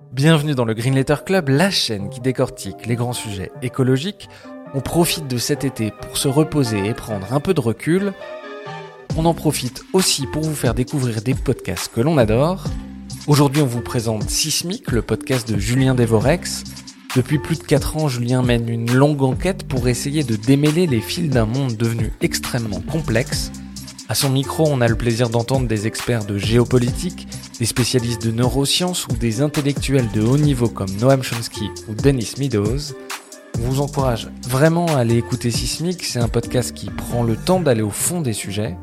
Bienvenue dans le Green Letter Club, la chaîne qui décortique les grands sujets écologiques. On profite de cet été pour se reposer et prendre un peu de recul. On en profite aussi pour vous faire découvrir des podcasts que l'on adore. Aujourd'hui, on vous présente Sismic, le podcast de Julien Devorex. Depuis plus de 4 ans, Julien mène une longue enquête pour essayer de démêler les fils d'un monde devenu extrêmement complexe. À son micro, on a le plaisir d'entendre des experts de géopolitique, des spécialistes de neurosciences ou des intellectuels de haut niveau comme Noam Chomsky ou Dennis Meadows. On vous encourage vraiment à aller écouter Sismic, c'est un podcast qui prend le temps d'aller au fond des sujets.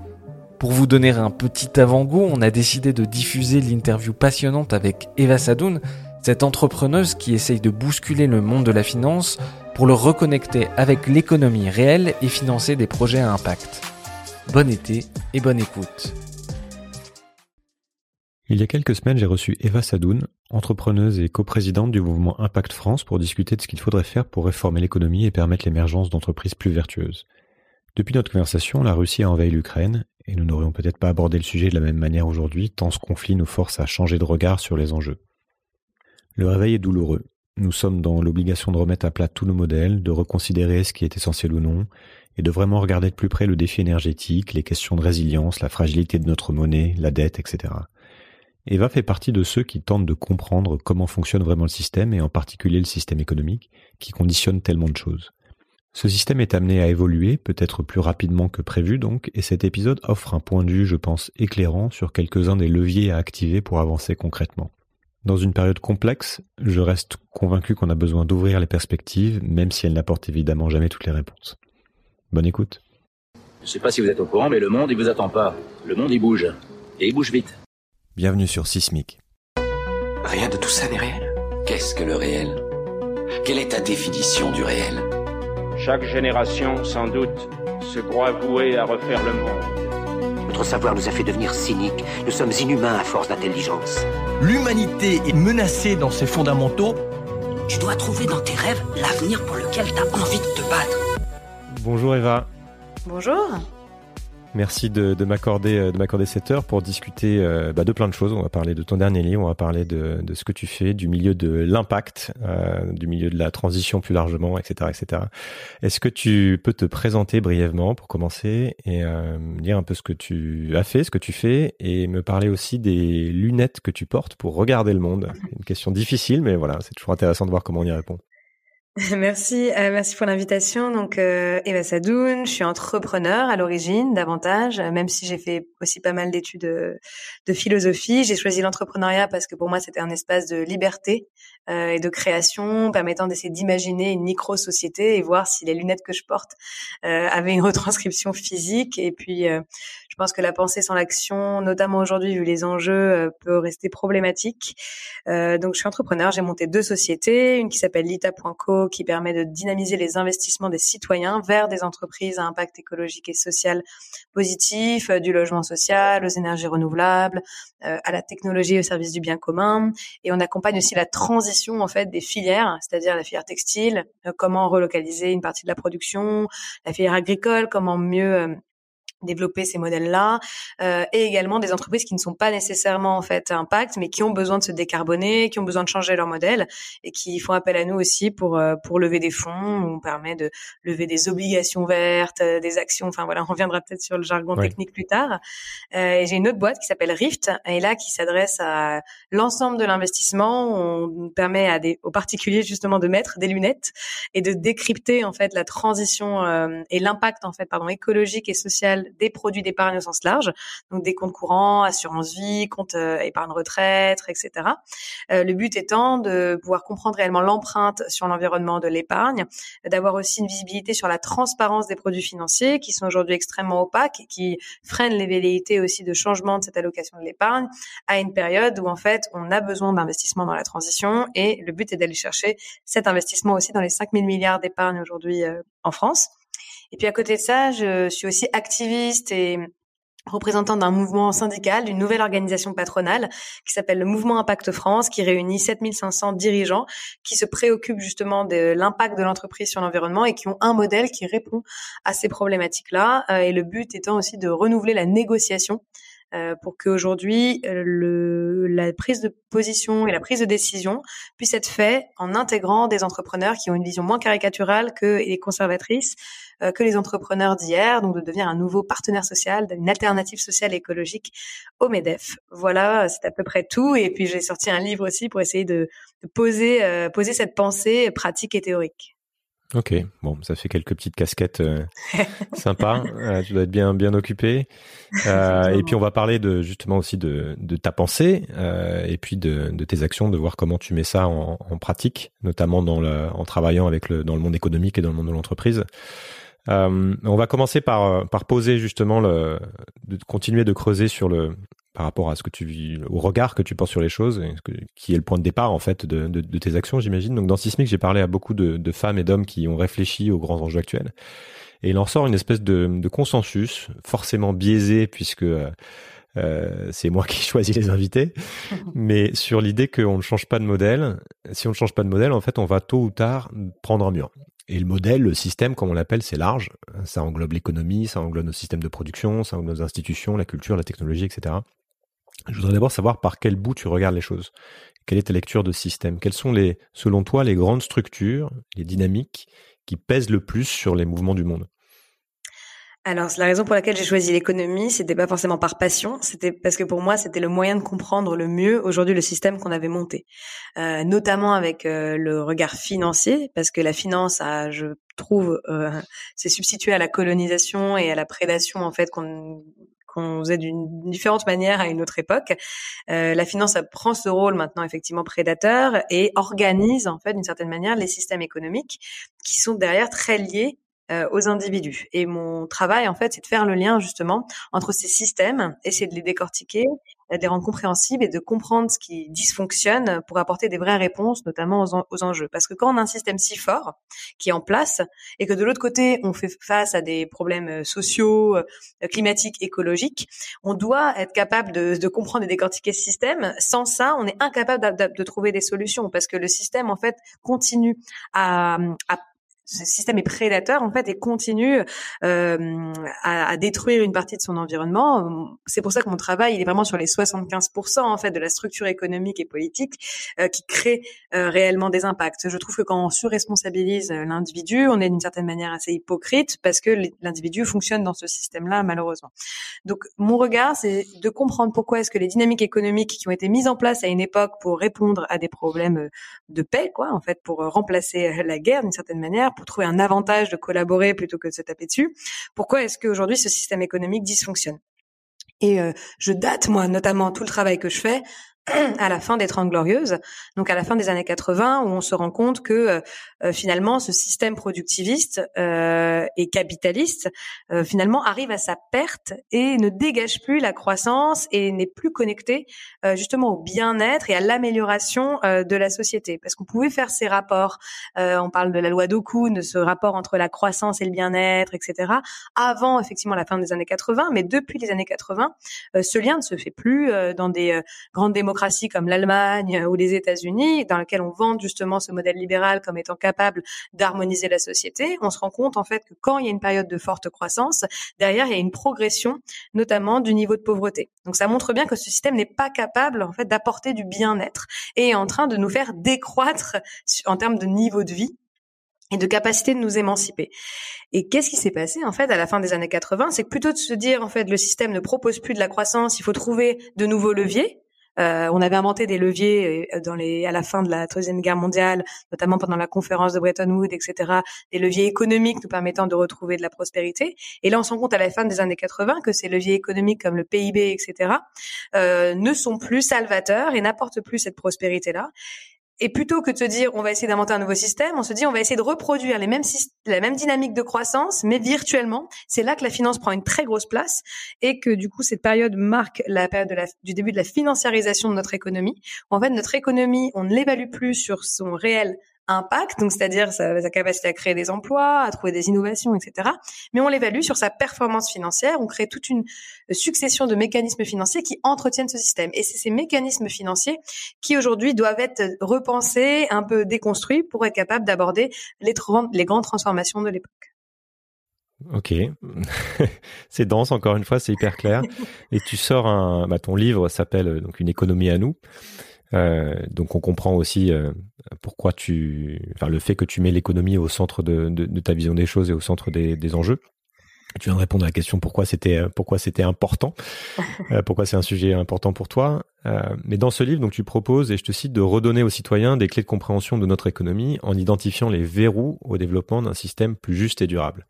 Pour vous donner un petit avant-goût, on a décidé de diffuser l'interview passionnante avec Eva Sadoun, cette entrepreneuse qui essaye de bousculer le monde de la finance pour le reconnecter avec l'économie réelle et financer des projets à impact. Bon été et bonne écoute. Il y a quelques semaines, j'ai reçu Eva Sadoun, entrepreneuse et coprésidente du mouvement Impact France pour discuter de ce qu'il faudrait faire pour réformer l'économie et permettre l'émergence d'entreprises plus vertueuses. Depuis notre conversation, la Russie a envahi l'Ukraine et nous n'aurions peut-être pas abordé le sujet de la même manière aujourd'hui tant ce conflit nous force à changer de regard sur les enjeux. Le réveil est douloureux. Nous sommes dans l'obligation de remettre à plat tous nos modèles, de reconsidérer ce qui est essentiel ou non, et de vraiment regarder de plus près le défi énergétique, les questions de résilience, la fragilité de notre monnaie, la dette, etc. Eva fait partie de ceux qui tentent de comprendre comment fonctionne vraiment le système, et en particulier le système économique, qui conditionne tellement de choses. Ce système est amené à évoluer, peut-être plus rapidement que prévu donc, et cet épisode offre un point de vue, je pense, éclairant sur quelques-uns des leviers à activer pour avancer concrètement. Dans une période complexe, je reste convaincu qu'on a besoin d'ouvrir les perspectives, même si elles n'apportent évidemment jamais toutes les réponses. Bonne écoute. Je ne sais pas si vous êtes au courant, mais le monde, il vous attend pas. Le monde, il bouge. Et il bouge vite. Bienvenue sur Sismic. Rien de tout ça n'est réel. Qu'est-ce que le réel? Quelle est ta définition du réel? Chaque génération, sans doute, se croit vouée à refaire le monde. Notre savoir nous a fait devenir cyniques. Nous sommes inhumains à force d'intelligence. L'humanité est menacée dans ses fondamentaux. Tu dois trouver dans tes rêves l'avenir pour lequel tu as envie de te battre. Bonjour Eva. Bonjour. Merci de, de m'accorder euh, de m'accorder cette heure pour discuter euh, bah, de plein de choses. On va parler de ton dernier livre, on va parler de, de ce que tu fais, du milieu de l'impact, euh, du milieu de la transition plus largement, etc., etc. Est-ce que tu peux te présenter brièvement pour commencer et euh, me dire un peu ce que tu as fait, ce que tu fais, et me parler aussi des lunettes que tu portes pour regarder le monde? Une question difficile, mais voilà, c'est toujours intéressant de voir comment on y répond. Merci, euh, merci pour l'invitation. Donc, euh, Eva Sadoun, je suis entrepreneur à l'origine, davantage, même si j'ai fait aussi pas mal d'études de, de philosophie. J'ai choisi l'entrepreneuriat parce que pour moi, c'était un espace de liberté euh, et de création, permettant d'essayer d'imaginer une micro-société et voir si les lunettes que je porte euh, avaient une retranscription physique. Et puis, euh, je pense que la pensée sans l'action, notamment aujourd'hui vu les enjeux, euh, peut rester problématique. Euh, donc, je suis entrepreneur. J'ai monté deux sociétés, une qui s'appelle Lita.co, qui permet de dynamiser les investissements des citoyens vers des entreprises à impact écologique et social positif, euh, du logement social, aux énergies renouvelables, à la technologie au service du bien commun. Et on accompagne aussi la transition en fait des filières, c'est-à-dire la filière textile, comment relocaliser une partie de la production, la filière agricole, comment mieux développer ces modèles-là, euh, et également des entreprises qui ne sont pas nécessairement en fait impact, mais qui ont besoin de se décarboner, qui ont besoin de changer leur modèle, et qui font appel à nous aussi pour euh, pour lever des fonds. On permet de lever des obligations vertes, euh, des actions. Enfin voilà, on reviendra peut-être sur le jargon Oui. technique plus tard. Euh, et j'ai une autre boîte qui s'appelle Rift, et là qui s'adresse à l'ensemble de l'investissement. On permet à des aux particuliers justement de mettre des lunettes et de décrypter en fait la transition euh, et l'impact en fait pardon écologique et social des produits d'épargne au sens large, donc des comptes courants, assurance vie, comptes euh, épargne retraite, etc. Euh, le but étant de pouvoir comprendre réellement l'empreinte sur l'environnement de l'épargne, d'avoir aussi une visibilité sur la transparence des produits financiers qui sont aujourd'hui extrêmement opaques et qui freinent les velléités aussi de changement de cette allocation de l'épargne à une période où en fait on a besoin d'investissement dans la transition et le but est d'aller chercher cet investissement aussi dans les 5 000 milliards d'épargne aujourd'hui euh, en France. Et puis à côté de ça, je suis aussi activiste et représentant d'un mouvement syndical, d'une nouvelle organisation patronale qui s'appelle le Mouvement Impact France, qui réunit 7500 dirigeants qui se préoccupent justement de l'impact de l'entreprise sur l'environnement et qui ont un modèle qui répond à ces problématiques-là. Euh, et le but étant aussi de renouveler la négociation pour qu'aujourd'hui le la prise de position et la prise de décision puisse être faite en intégrant des entrepreneurs qui ont une vision moins caricaturale que et conservatrice euh, que les entrepreneurs d'hier, donc de devenir un nouveau partenaire social, une alternative sociale et écologique au Medef. Voilà, c'est à peu près tout. Et puis j'ai sorti un livre aussi pour essayer de, de poser euh, poser cette pensée pratique et théorique. Ok, bon, ça fait quelques petites casquettes euh, sympas. Euh, tu dois être bien bien occupé. Euh, et puis on va parler de justement aussi de, de ta pensée euh, et puis de, de, tes actions, de voir comment tu mets ça en, en pratique, notamment dans le, en travaillant avec le dans le monde économique et dans le monde de l'entreprise. Euh, on va commencer par par poser justement le, de continuer de creuser sur le par rapport à ce que tu au regard que tu portes sur les choses, qui est le point de départ en fait de, de, de tes actions, j'imagine. Donc dans Sismic, j'ai parlé à beaucoup de, de femmes et d'hommes qui ont réfléchi aux grands enjeux actuels, et il en sort une espèce de, de consensus, forcément biaisé puisque euh, euh c'est moi qui choisis les invités, mais sur l'idée qu'on ne change pas de modèle. Si on ne change pas de modèle, en fait, on va tôt ou tard prendre un mur. Et le modèle, le système, comme on l'appelle, c'est large. Ça englobe l'économie, ça englobe nos systèmes de production, ça englobe nos institutions, la culture, la technologie, etc. Je voudrais d'abord savoir par quel bout tu regardes les choses. Quelle est ta lecture de système? Quelles sont les, selon toi, les grandes structures, les dynamiques qui pèsent le plus sur les mouvements du monde? Alors, la raison pour laquelle j'ai choisi l'économie, c'était pas forcément par passion, c'était parce que pour moi, c'était le moyen de comprendre le mieux aujourd'hui le système qu'on avait monté, euh, notamment avec euh, le regard financier, parce que la finance a, je trouve, euh, s'est substituée à la colonisation et à la prédation en fait qu'on qu'on faisait d'une différente manière à une autre époque. Euh, la finance prend ce rôle maintenant effectivement prédateur et organise en fait d'une certaine manière les systèmes économiques qui sont derrière très liés euh, aux individus. Et mon travail, en fait, c'est de faire le lien justement entre ces systèmes, essayer de les décortiquer, de les rendre compréhensibles et de comprendre ce qui dysfonctionne pour apporter des vraies réponses, notamment aux, aux, enjeux. Parce que quand on a un système si fort qui est en place et que de l'autre côté, on fait face à des problèmes euh, sociaux, euh, climatiques, écologiques, on doit être capable de, de comprendre et décortiquer ce système. Sans ça, on est incapable de, de, de trouver des solutions parce que le système, en fait, continue à, à ce système est prédateur en fait et continue euh, à, à, détruire une partie de son environnement. C'est pour ça que mon travail il est vraiment sur les 75% en fait de la structure économique et politique euh, qui crée euh, réellement des impacts. Je trouve que quand on surresponsabilise euh, l'individu, on est d'une certaine manière assez hypocrite parce que l'individu fonctionne dans ce système-là malheureusement. Donc mon regard c'est de comprendre pourquoi est-ce que les dynamiques économiques qui ont été mises en place à une époque pour répondre à des problèmes de paix quoi en fait pour remplacer la guerre d'une certaine manière pour trouver un avantage de collaborer plutôt que de se taper dessus. Pourquoi est-ce qu'aujourd'hui ce système économique dysfonctionne? Et euh, je date moi notamment tout le travail que je fais à la fin des Trente Glorieuses, donc à la fin des années 80, où on se rend compte que euh, finalement ce système productiviste euh, et capitaliste euh, finalement arrive à sa perte et ne dégage plus la croissance et n'est plus connecté euh, justement au bien-être et à l'amélioration euh, de la société. Parce qu'on pouvait faire ces rapports, euh, on parle de la loi d'Okun, de ce rapport entre la croissance et le bien-être, etc. Avant effectivement la fin des années 80, mais depuis les années 80, ce lien ne se fait plus dans des grandes démocraties comme l'Allemagne ou les États-Unis, dans lequel on vend justement ce modèle libéral comme étant capable d'harmoniser la société, on se rend compte en fait que quand il y a une période de forte croissance, derrière il y a une progression, notamment du niveau de pauvreté. Donc ça montre bien que ce système n'est pas capable en fait d'apporter du bien-être et est en train de nous faire décroître en termes de niveau de vie et de capacité de nous émanciper. Et qu'est-ce qui s'est passé en fait à la fin des années 80 C'est que plutôt de se dire en fait le système ne propose plus de la croissance, il faut trouver de nouveaux leviers Euh, on avait inventé des leviers euh, à la fin de la troisième guerre mondiale, notamment pendant la conférence de Bretton Woods, etc. Des leviers économiques nous permettant de retrouver de la prospérité. Et là, on se rend compte à la fin des années 80 que ces leviers économiques comme le PIB, etc. Euh, ne sont plus salvateurs et n'apportent plus cette prospérité-là. Et plutôt que de se dire on va essayer d'inventer un nouveau système, on se dit on va essayer de reproduire les mêmes la même dynamique de croissance, mais virtuellement. C'est là que la finance prend une très grosse place et que du coup cette période marque la période du début de la financiarisation de notre économie. en fait notre économie, on ne l'évalue plus sur son réel impact, donc c'est-à-dire sa, capacité à créer des emplois, à trouver des innovations, etc. Mais on l'évalue sur sa performance financière. On crée toute une succession de mécanismes financiers qui entretiennent ce système. Et c'est ces mécanismes financiers qui aujourd'hui doivent être repensés, un peu déconstruits pour être capables d'aborder les, les grandes transformations de l'époque. Ok, c'est dense encore une fois, c'est hyper clair. Et tu sors un, bah, ton livre s'appelle euh, donc une économie à nous. Euh, donc on comprend aussi euh, pourquoi tu, enfin le fait que tu mets l'économie au centre de, de, de, ta vision des choses et au centre des, des enjeux. Tu viens de répondre à la question pourquoi c'était euh, pourquoi c'était important, euh, pourquoi c'est un sujet important pour toi. Euh, mais dans ce livre, donc tu proposes et je te cite de redonner aux citoyens des clés de compréhension de notre économie en identifiant les verrous au développement d'un système plus juste et durable.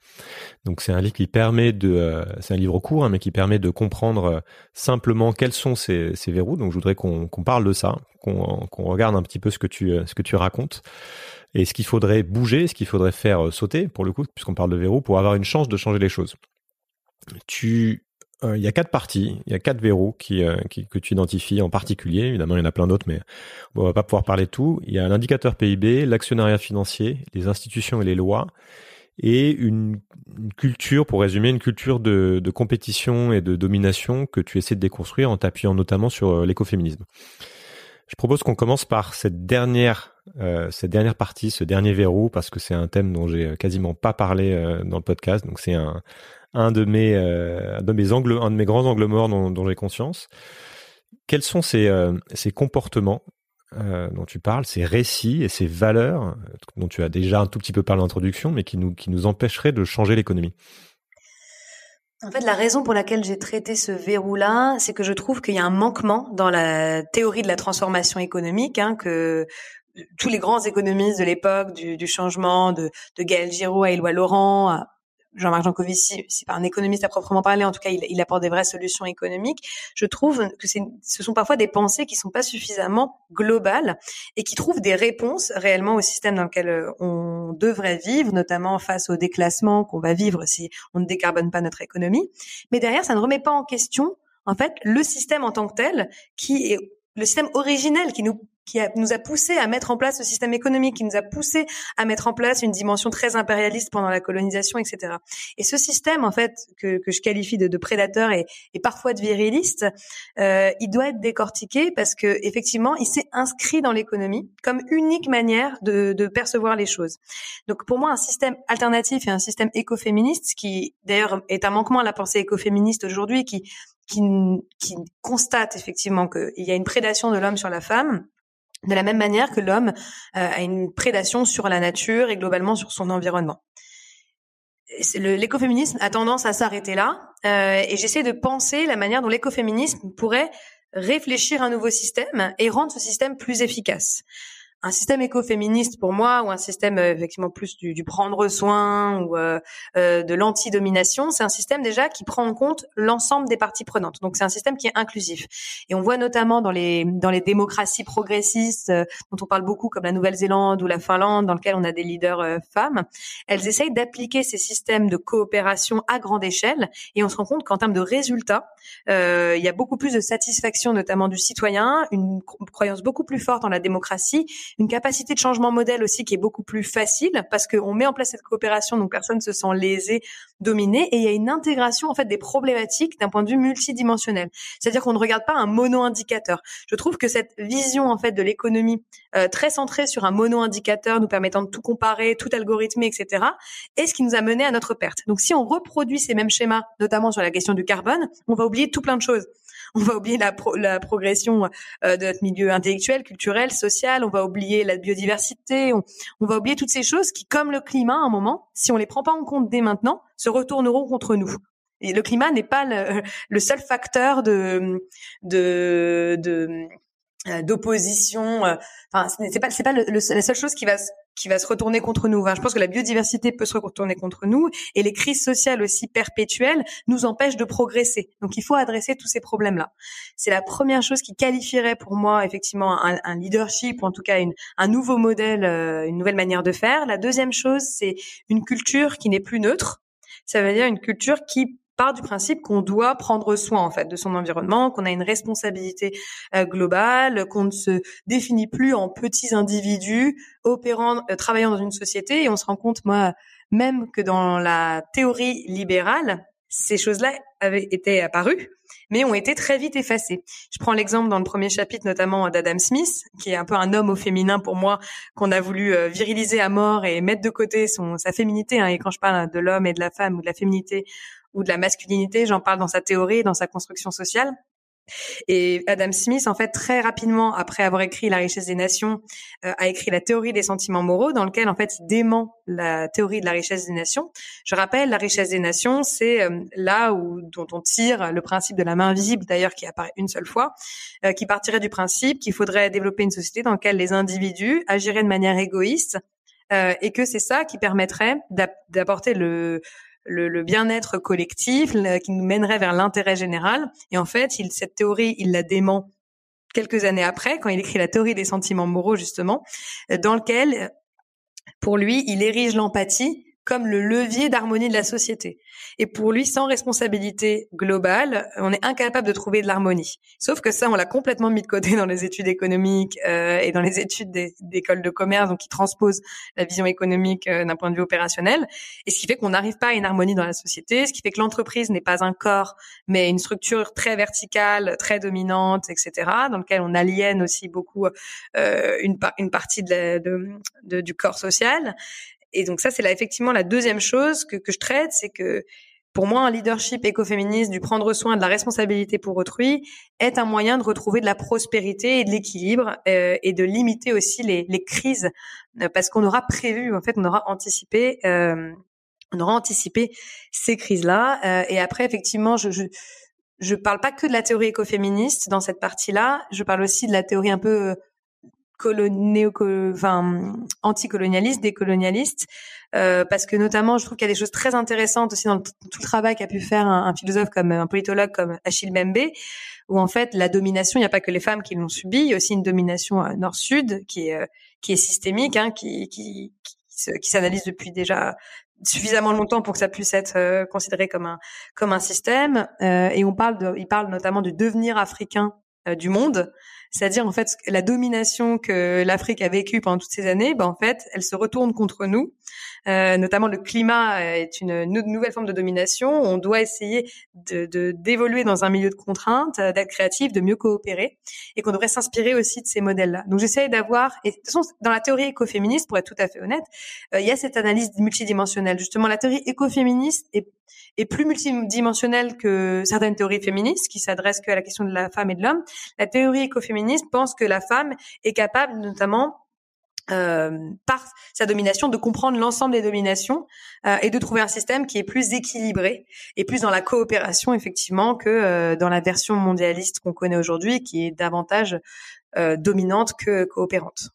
Donc c'est un livre qui permet de, c'est un livre court, hein, mais qui permet de comprendre simplement quels sont ces, ces verrous. Donc je voudrais qu'on parle de ça, qu'on regarde un petit peu ce que tu ce que tu racontes et ce qu'il faudrait bouger, ce qu'il faudrait faire euh, sauter, pour le coup, puisqu'on parle de verrou, pour avoir une chance de changer les choses. Tu, euh, il y a quatre parties, il y a quatre verrous qui, euh, qui, que tu identifies en particulier. Évidemment, il y en a plein d'autres, mais on va pas pouvoir parler de tout. Il y a l'indicateur PIB, l'actionnariat financier, les institutions et les lois, et une, une, culture, pour résumer, une culture de, de, compétition et de domination que tu essaies de déconstruire en t'appuyant notamment sur l'écoféminisme. Je propose qu'on commence par cette dernière, euh, cette dernière partie, ce dernier verrou, parce que c'est un thème dont j'ai quasiment pas parlé euh, dans le podcast. Donc c'est un, un de mes, euh, de mes angles, un de mes grands angles morts dont, dont j'ai conscience. Quels sont ces, euh, ces comportements euh, dont tu parles, ces récits et ces valeurs dont tu as déjà un tout petit peu parlé en introduction, mais qui nous, qui nous empêcheraient de changer l'économie? En fait, la raison pour laquelle j'ai traité ce verrou-là, c'est que je trouve qu'il y a un manquement dans la théorie de la transformation économique, hein, que tous les grands économistes de l'époque du, changement, de, de Gaël Giraud à Éloi Laurent, Jean-Marc Jancovici, c'est pas un économiste à proprement parler, en tout cas, il, apporte des vraies solutions économiques. Je trouve que ce sont parfois des pensées qui sont pas suffisamment globales et qui trouvent des réponses réellement au système dans lequel euh, on devrait vivre, notamment face au déclassement qu'on va vivre si on ne décarbone pas notre économie. Mais derrière, ça ne remet pas en question, en fait, le système en tant que tel, qui est le système originel qui nous qui nous a poussé à mettre en place ce système économique, qui nous a poussé à mettre en place une dimension très impérialiste pendant la colonisation, etc. Et ce système, en fait, que, que je qualifie de, de prédateur et, et, parfois de viriliste, euh, il doit être décortiqué parce que effectivement, il s'est inscrit dans l'économie comme unique manière de, de, percevoir les choses. Donc, pour moi, un système alternatif et un système écoféministe, qui d'ailleurs est un manquement à la pensée écoféministe aujourd'hui, qui qui, qui constate effectivement qu'il y a une prédation de l'homme sur la femme, de la même manière que l'homme euh, a une prédation sur la nature et globalement sur son environnement. L'écoféminisme a tendance à s'arrêter là, euh, et j'essaie de penser la manière dont l'écoféminisme pourrait réfléchir un nouveau système et rendre ce système plus efficace un système écoféministe pour moi ou un système euh, effectivement plus du, du, prendre soin ou euh, euh, de l'anti-domination, c'est un système déjà qui prend en compte l'ensemble des parties prenantes. Donc c'est un système qui est inclusif. Et on voit notamment dans les dans les démocraties progressistes dont on parle beaucoup comme la Nouvelle-Zélande ou la Finlande dans lesquelles on a des leaders femmes, elles essayent d'appliquer ces systèmes de coopération à grande échelle et on se rend compte qu'en termes de résultats, il y a beaucoup plus de satisfaction notamment du citoyen, une croyance beaucoup plus forte en la démocratie une capacité de changement modèle aussi qui est beaucoup plus facile parce qu'on met en place cette coopération, donc personne ne se sent lésé, dominé, et il y a une intégration en fait des problématiques d'un point de vue multidimensionnel. C'est-à-dire qu'on ne regarde pas un mono-indicateur. Je trouve que cette vision en fait de l'économie euh, très centrée sur un mono-indicateur nous permettant de tout comparer, tout algorithmer, etc., est ce qui nous a mené à notre perte. Donc si on reproduit ces mêmes schémas, notamment sur la question du carbone, on va oublier tout plein de choses on va oublier la, la progression euh, de notre milieu intellectuel, culturel, social, on va oublier la biodiversité, on, va oublier toutes ces choses qui, comme le climat, à un moment, si on les prend pas en compte dès maintenant, se retourneront contre nous. Et le climat n'est pas le, le, seul facteur de de, de euh, d'opposition. Euh, enfin, c'est pas c'est pas le, la seule chose qui va qui va se retourner contre nous. Je pense que la biodiversité peut se retourner contre nous et les crises sociales aussi perpétuelles nous empêchent de progresser. Donc, il faut adresser tous ces problèmes-là. C'est la première chose qui qualifierait pour moi effectivement un, leadership ou en tout cas un nouveau modèle, euh, une nouvelle manière de faire. La deuxième chose, c'est une culture qui n'est plus neutre. Ça veut dire une culture qui part du principe qu'on doit prendre soin en fait de son environnement, qu'on a une responsabilité euh, globale, qu'on ne se définit plus en petits individus opérant, euh, travaillant dans une société. Et on se rend compte, moi, même que dans la théorie libérale, ces choses-là avaient été apparues, mais ont été très vite effacées. Je prends l'exemple dans le premier chapitre notamment d'Adam Smith, qui est un peu un homme au féminin pour moi, qu'on a voulu euh, viriliser à mort et mettre de côté son sa féminité. Hein. Et quand je parle de l'homme et de la femme ou de la féminité ou de la masculinité, j'en parle dans sa théorie, dans sa construction sociale. Et Adam Smith, en fait, très rapidement après avoir écrit La richesse des nations, euh, a écrit la théorie des sentiments moraux, dans lequel en fait il dément la théorie de la richesse des nations. Je rappelle, la richesse des nations, c'est euh, là où dont on tire le principe de la main invisible, d'ailleurs qui apparaît une seule fois, euh, qui partirait du principe qu'il faudrait développer une société dans laquelle les individus agiraient de manière égoïste et que c'est ça qui permettrait d'apporter le le, le bien-être collectif, qui nous mènerait vers l'intérêt général. Et en fait, il, cette théorie, il la dément quelques années après, quand il écrit la théorie des sentiments moraux, justement, dans lequel, pour lui, il érige l'empathie comme le levier d'harmonie de la société. Et pour lui, sans responsabilité globale, on est incapable de trouver de l'harmonie. Sauf que ça, on l'a complètement mis de côté dans les études économiques euh, et dans les études d'écoles de commerce, donc qui transposent la vision économique euh, d'un point de vue opérationnel. Et ce qui fait qu'on n'arrive pas à une harmonie dans la société, ce qui fait que l'entreprise n'est pas un corps, mais une structure très verticale, très dominante, etc., dans lequel on aliène aussi beaucoup euh, une, une partie de, de, du corps social et donc ça, c'est là effectivement la deuxième chose que, que je traite, c'est que pour moi, un leadership écoféministe, du prendre soin de la responsabilité pour autrui, est un moyen de retrouver de la prospérité et de l'équilibre euh, et de limiter aussi les, les crises, euh, parce qu'on aura prévu, en fait, on aura anticipé, euh, on aura anticipé ces crises-là. Euh, et après, effectivement, je, je je parle pas que de la théorie écoféministe dans cette partie-là, je parle aussi de la théorie un peu enfin, anticolonialiste, décolonialiste, euh, parce que notamment, je trouve qu'il y a des choses très intéressantes aussi dans tout le travail qu'a pu faire un, philosophe comme un politologue comme Achille Mbembe, où en fait la domination, il n'y a pas que les femmes qui l'ont subie, il y a aussi une domination euh, nord-sud qui est euh, qui est systémique, hein, qui qui qui, s'analyse depuis déjà suffisamment longtemps pour que ça puisse être euh, considéré comme un comme un système. et on parle de, il parle notamment du devenir africain du monde c'est-à-dire en fait la domination que l'Afrique a vécue pendant toutes ces années, ben, en fait, elle se retourne contre nous. Euh, notamment le climat est une, nouvelle forme de domination. On doit essayer de d'évoluer dans un milieu de contraintes, d'être créatif, de mieux coopérer, et qu'on devrait s'inspirer aussi de ces modèles-là. Donc j'essaye d'avoir, et de toute façon dans la théorie écoféministe, pour être tout à fait honnête, euh, il y a cette analyse multidimensionnelle. Justement, la théorie écoféministe est est plus multidimensionnelle que certaines théories féministes qui s'adressent qu'à la question de la femme et de l'homme. La théorie écoféministe pense que la femme est capable notamment euh, par sa domination de comprendre l'ensemble des dominations euh, et de trouver un système qui est plus équilibré et plus dans la coopération effectivement que euh, dans la version mondialiste qu'on connaît aujourd'hui qui est davantage dominante que coopérante.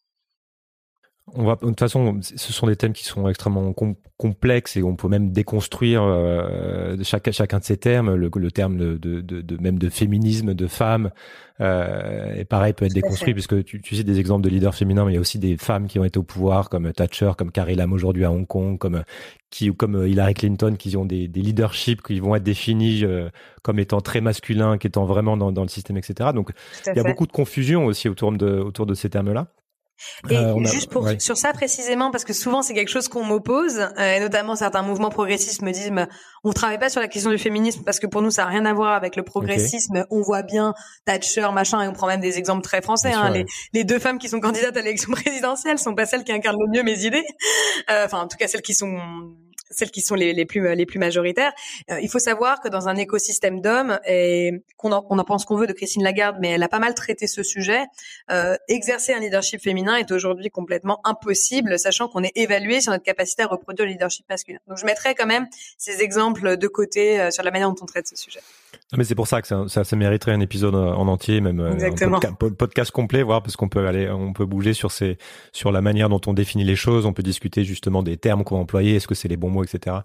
On va, de toute façon, ce sont des thèmes qui sont extrêmement complexes et on peut même déconstruire euh, chaque, chacun de ces termes. Le, le terme de, de, de, même de féminisme, de femme, euh, et pareil peut être déconstruit puisque tu, tu cites des exemples de leaders féminins, mais il y a aussi des femmes qui ont été au pouvoir, comme Thatcher, comme Carrie Lam aujourd'hui à Hong Kong, comme qui comme Hillary Clinton, qui ont des, des leaderships qui vont être définis euh, comme étant très masculins, qui étant vraiment dans, dans le système, etc. Donc il y a beaucoup de confusion aussi autour de autour de ces termes-là. Et euh, juste pour sur ça précisément, parce que souvent c'est quelque chose qu'on m'oppose, euh, et notamment certains mouvements progressistes me disent, on travaille pas sur la question du féminisme parce que pour nous ça a rien à voir avec le progressisme. On voit bien Thatcher, machin, et on prend même des exemples très français. Hein, les, les, deux femmes qui sont candidates à l'élection présidentielle sont pas celles qui incarnent le mieux mes idées. Euh, enfin, en tout cas celles qui sont celles qui sont les, plus les plus majoritaires. Euh, il faut savoir que dans un écosystème d'hommes, et qu'on en, on en pense qu'on veut de Christine Lagarde, mais elle a pas mal traité ce sujet. Euh, exercer un leadership féminin est aujourd'hui complètement impossible, sachant qu'on est évalué sur notre capacité à reproduire le leadership masculin. Donc je mettrai quand même ces exemples de côté euh, sur la manière dont on traite ce sujet. Mais c'est pour ça que ça, ça, ça, mériterait un épisode euh, en entier, même Exactement. un podcast, podcast complet, voir parce qu'on peut aller, on peut bouger sur ces, sur la manière dont on définit les choses. On peut discuter justement des termes qu'on va employer, est-ce que c'est les bons mots, etc.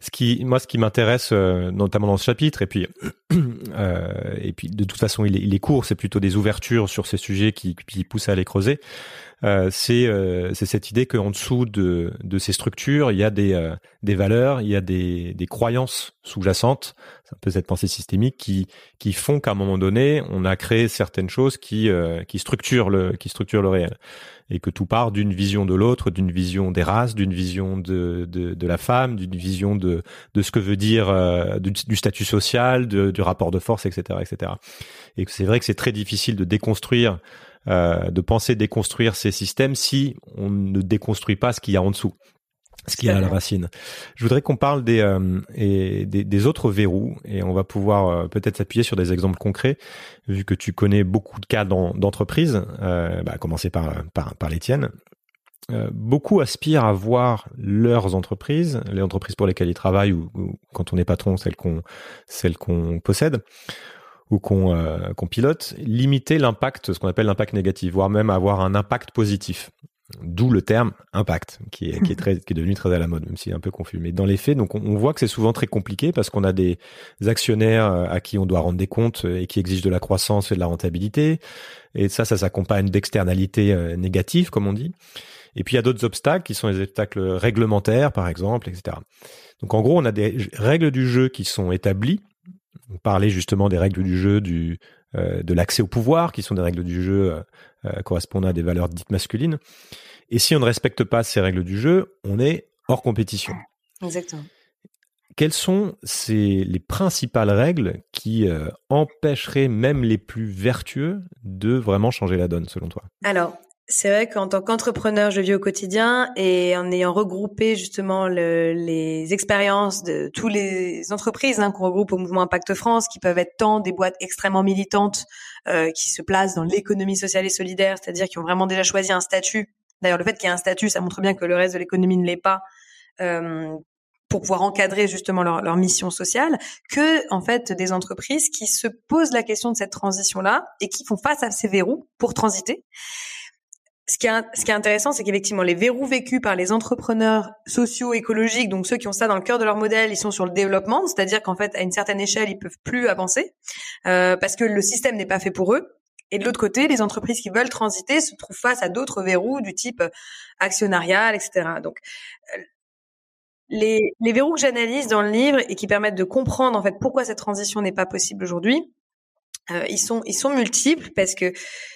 Ce qui, moi, ce qui m'intéresse, euh, notamment dans ce chapitre, et puis, euh, et puis de toute façon, il est, il est court, c'est plutôt des ouvertures sur ces sujets qui, qui poussent à les creuser. Euh, c'est euh, c'est cette idée qu'en dessous de, de ces structures, il y a des, euh, des valeurs, il y a des, des croyances sous-jacentes, ça peut être pensée systémique, qui, qui font qu'à un moment donné, on a créé certaines choses qui, qui, structurent le, qui structurent le réel. Et que tout part d'une vision de l'autre, d'une vision des races, d'une vision de, de, de, la femme, d'une vision de, de ce que veut dire du, du, statut social, de, du rapport de force, etc. etc. Et c'est vrai que c'est très difficile de déconstruire euh, de penser déconstruire ces systèmes si on ne déconstruit pas ce qu'il y a en dessous ce qu'il y a à la racine. Je voudrais qu'on parle des, euh, et des, des, autres verrous et on va pouvoir euh, peut-être s'appuyer sur des exemples concrets vu que tu connais beaucoup de cas d'entreprises, euh, bah, commencer par, par, par les tiennes. Euh, beaucoup aspirent à voir leurs entreprises, les entreprises pour lesquelles ils travaillent ou, ou quand on est patron, celles qu'on celles qu'on possède, ou qu'on euh, qu'on pilote, limiter l'impact, ce qu'on appelle l'impact négatif, voire même avoir un impact positif. D'où le terme impact, qui est, qui est, très, qui est devenu très à la mode, même s'il est un peu confus. Mais dans les faits, donc on, voit que c'est souvent très compliqué parce qu'on a des actionnaires euh, à qui on doit rendre des comptes et qui exigent de la croissance et de la rentabilité. Et ça, ça s'accompagne d'externalités euh, négatives, comme on dit. Et puis il y a d'autres obstacles qui sont les obstacles réglementaires, par exemple, etc. Donc en gros, on a des règles du jeu qui sont établies on parlait justement des règles du jeu, du, euh, de l'accès au pouvoir, qui sont des règles du jeu euh, euh, correspondant à des valeurs dites masculines. Et si on ne respecte pas ces règles du jeu, on est hors compétition. Exactement. Quelles sont ces, les principales règles qui empêcheraient même les plus vertueux de vraiment changer la donne, selon toi? Alors, c'est vrai qu'en tant qu'entrepreneur, je vis au quotidien et en ayant regroupé justement le, les expériences de tous les entreprises hein, qu'on regroupe au mouvement Impact France, qui peuvent être tant des boîtes extrêmement militantes euh, qui se placent dans l'économie sociale et solidaire, c'est-à-dire qui ont vraiment déjà choisi un statut. D'ailleurs, le fait qu'il y ait un statut, ça montre bien que le reste de l'économie ne l'est pas. Euh, pour pouvoir encadrer justement leur, leur, mission sociale, que en fait des entreprises qui se posent la question de cette transition-là et qui font face à ces verrous pour transiter ce qui est, ce qui est intéressant, c'est qu'effectivement, les verrous vécus par les entrepreneurs sociaux, écologiques, donc ceux qui ont ça dans le cœur de leur modèle, ils sont sur le développement, c'est-à-dire qu'en fait, à une certaine échelle, ils peuvent plus avancer euh, parce que le système n'est pas fait pour eux. Et de l'autre côté, les entreprises qui veulent transiter se trouvent face à d'autres verrous du type actionnarial, etc. Donc, euh, les, les verrous que j'analyse dans le livre et qui permettent de comprendre en fait pourquoi cette transition n'est pas possible aujourd'hui, euh, ils sont multiples parce que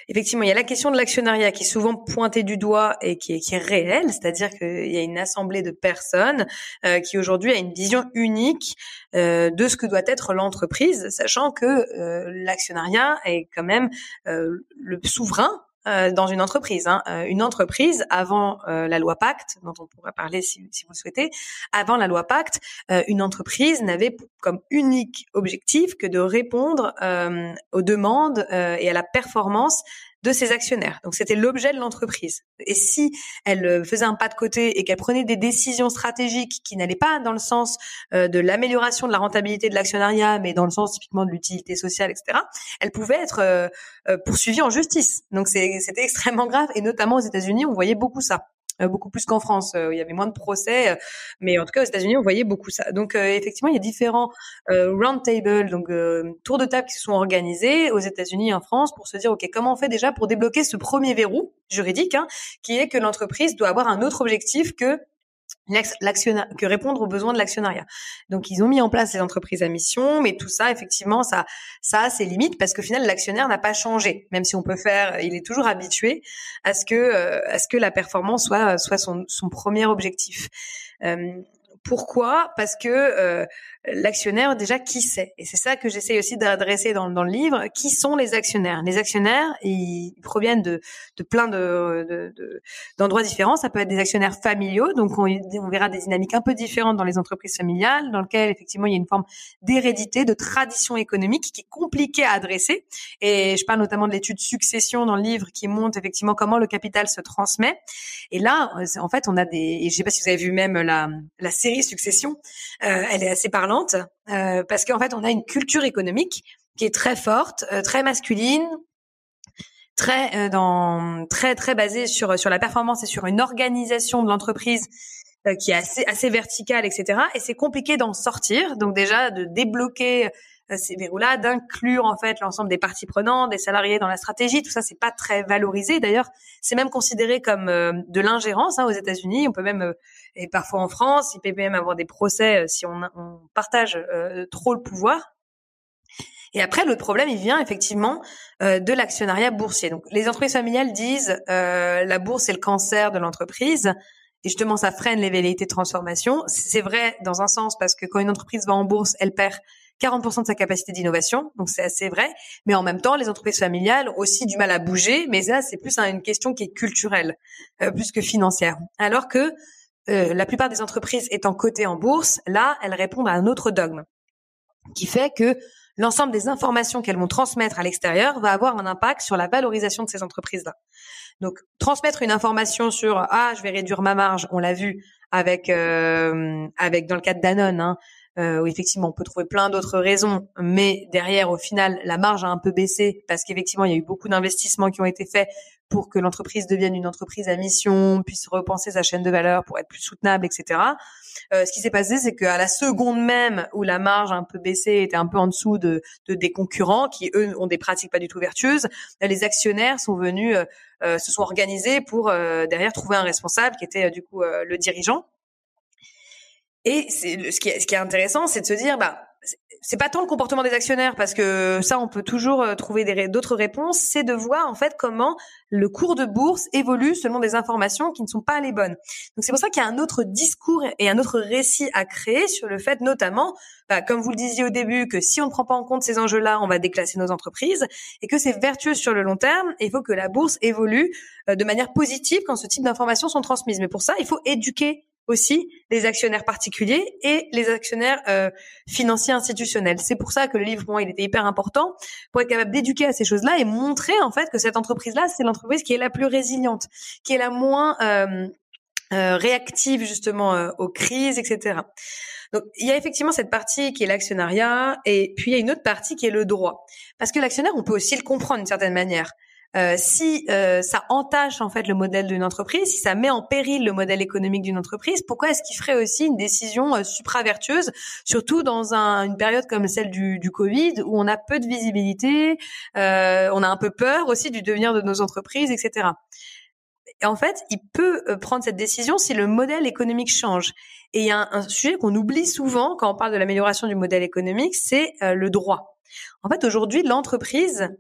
effectivement il y a la question de l'actionnariat qui est souvent pointée du doigt et qui est qui réelle, c'est-à-dire qu'il y a une assemblée de personnes euh, qui aujourd'hui a une vision unique euh, de ce que doit être l'entreprise, sachant que euh, l'actionnariat est quand même euh, le souverain euh, dans une entreprise. Hein. Euh, une entreprise, avant euh, la loi Pacte, dont on pourra parler si, si vous souhaitez, avant la loi Pacte, une entreprise n'avait comme unique objectif que de répondre aux demandes et à la performance de ses actionnaires. Donc c'était l'objet de l'entreprise. Et si elle euh, faisait un pas de côté et qu'elle prenait des décisions stratégiques qui n'allaient pas dans le sens euh, de l'amélioration de la rentabilité de l'actionnariat, mais dans le sens typiquement de l'utilité sociale, etc., elle pouvait être euh, poursuivie en justice. Donc c'était extrêmement grave. Et notamment aux États-Unis, on voyait beaucoup ça. Euh, beaucoup plus qu'en France. Euh, il y avait moins de procès, euh, mais en tout cas aux États-Unis, on voyait beaucoup ça. Donc effectivement, il y a différents round tables, donc tours de table qui se sont organisés aux États-Unis et en France pour se dire ok comment on fait déjà pour débloquer ce premier verrou juridique, hein, qui est que l'entreprise doit avoir un autre objectif que que répondre aux besoins de l'actionnariat. Donc ils ont mis en place ces entreprises à mission, mais tout ça effectivement ça ça a ses limites parce qu'au final l'actionnaire n'a pas changé, même si on peut faire, il est toujours habitué à ce que euh, à ce que la performance soit soit son, son premier objectif. Euh, Pourquoi? Parce que euh, l'actionnaire, déjà, qui c'est Et c'est ça que j'essaie aussi d'adresser dans, dans, le livre. Qui sont les actionnaires? Les actionnaires, ils, proviennent de, de plein de, d'endroits de, différents. Ça peut être des actionnaires familiaux, donc on, on, verra des dynamiques un peu différentes dans les entreprises familiales, dans lesquelles effectivement il y a une forme d'hérédité, de tradition économique qui est compliquée à adresser. Et je parle notamment de l'étude succession dans le livre qui montre effectivement comment le capital se transmet. Et là, en fait, on a des. Et je sais pas si vous avez vu même la, la série Succession. Euh, elle est assez parlante euh, parce qu'en fait, on a une culture économique qui est très forte, euh, très masculine, très dans très très basée sur sur la performance et sur une organisation de l'entreprise qui est assez assez verticale, etc. Et c'est compliqué d'en sortir. Donc déjà de débloquer ces verrous-là, d'inclure en fait l'ensemble des parties prenantes, des salariés dans la stratégie. Tout ça, c'est pas très valorisé. D'ailleurs, c'est même considéré comme de l'ingérence hein, aux États-Unis. On peut même et parfois en France, il peut même avoir des procès euh, si on, on partage euh, trop le pouvoir. Et après, le problème, il vient effectivement euh, de l'actionnariat boursier. Donc, les entreprises familiales disent euh, la bourse est le cancer de l'entreprise. Et justement, ça freine les velléités de transformation. C'est vrai dans un sens parce que quand une entreprise va en bourse, elle perd 40% de sa capacité d'innovation, donc c'est assez vrai. Mais en même temps, les entreprises familiales ont aussi du mal à bouger, mais ça, c'est plus une question qui est culturelle, euh, plus que financière. Alors que euh, la plupart des entreprises étant cotées en bourse, là, elles répondent à un autre dogme qui fait que l'ensemble des informations qu'elles vont transmettre à l'extérieur va avoir un impact sur la valorisation de ces entreprises-là. Donc, transmettre une information sur ah, je vais réduire ma marge, on l'a vu avec euh, avec dans le cas de Danone, hein, euh, où effectivement on peut trouver plein d'autres raisons, mais derrière au final la marge a un peu baissé parce qu'effectivement il y a eu beaucoup d'investissements qui ont été faits pour que l'entreprise devienne une entreprise à mission, puisse repenser sa chaîne de valeur pour être plus soutenable, etc. Euh, ce qui s'est passé, c'est qu'à la seconde même où la marge un peu baissé, était un peu en dessous de, de des concurrents qui eux ont des pratiques pas du tout vertueuses, les actionnaires sont venus, euh, euh se sont organisés pour euh, derrière trouver un responsable qui était euh, du coup le dirigeant. Et c'est ce qui est, ce qui est intéressant, c'est de se dire, bah c'est pas tant le comportement des actionnaires parce que ça on peut toujours euh, trouver d'autres réponses, c'est de voir en fait comment le cours de bourse évolue selon des informations qui ne sont pas les bonnes. Donc c'est pour ça qu'il y a un autre discours et un autre récit à créer sur le fait notamment, bah, comme vous le disiez au début, que si on ne prend pas en compte ces enjeux-là, on va déclasser nos entreprises et que c'est vertueux sur le long terme. il faut que la bourse évolue euh, de manière positive quand ce type d'informations sont transmises. Mais pour ça, il faut éduquer aussi les actionnaires particuliers et les actionnaires euh, financiers institutionnels. C'est pour ça que le livre, pour moi, il était hyper important pour être capable d'éduquer à ces choses-là et montrer en fait que cette entreprise-là, c'est l'entreprise qui est la plus résiliente, qui est la moins euh, euh, réactive justement euh, aux crises, etc. Donc il y a effectivement cette partie qui est l'actionnariat et puis il y a une autre partie qui est le droit. Parce que l'actionnaire, on peut aussi le comprendre d'une certaine manière. Euh, si euh, ça entache en fait le modèle d'une entreprise, si ça met en péril le modèle économique d'une entreprise, pourquoi est-ce qu'il ferait aussi une décision euh, supra-vertueuse, surtout dans une période comme celle du, du, Covid où on a peu de visibilité, on a un peu peur aussi du devenir de nos entreprises, etc. Et en fait, il peut prendre cette décision si le modèle économique change. Et il y a un, un sujet qu'on oublie souvent quand on parle de l'amélioration du modèle économique, c'est le droit. En fait, aujourd'hui, l'entreprise,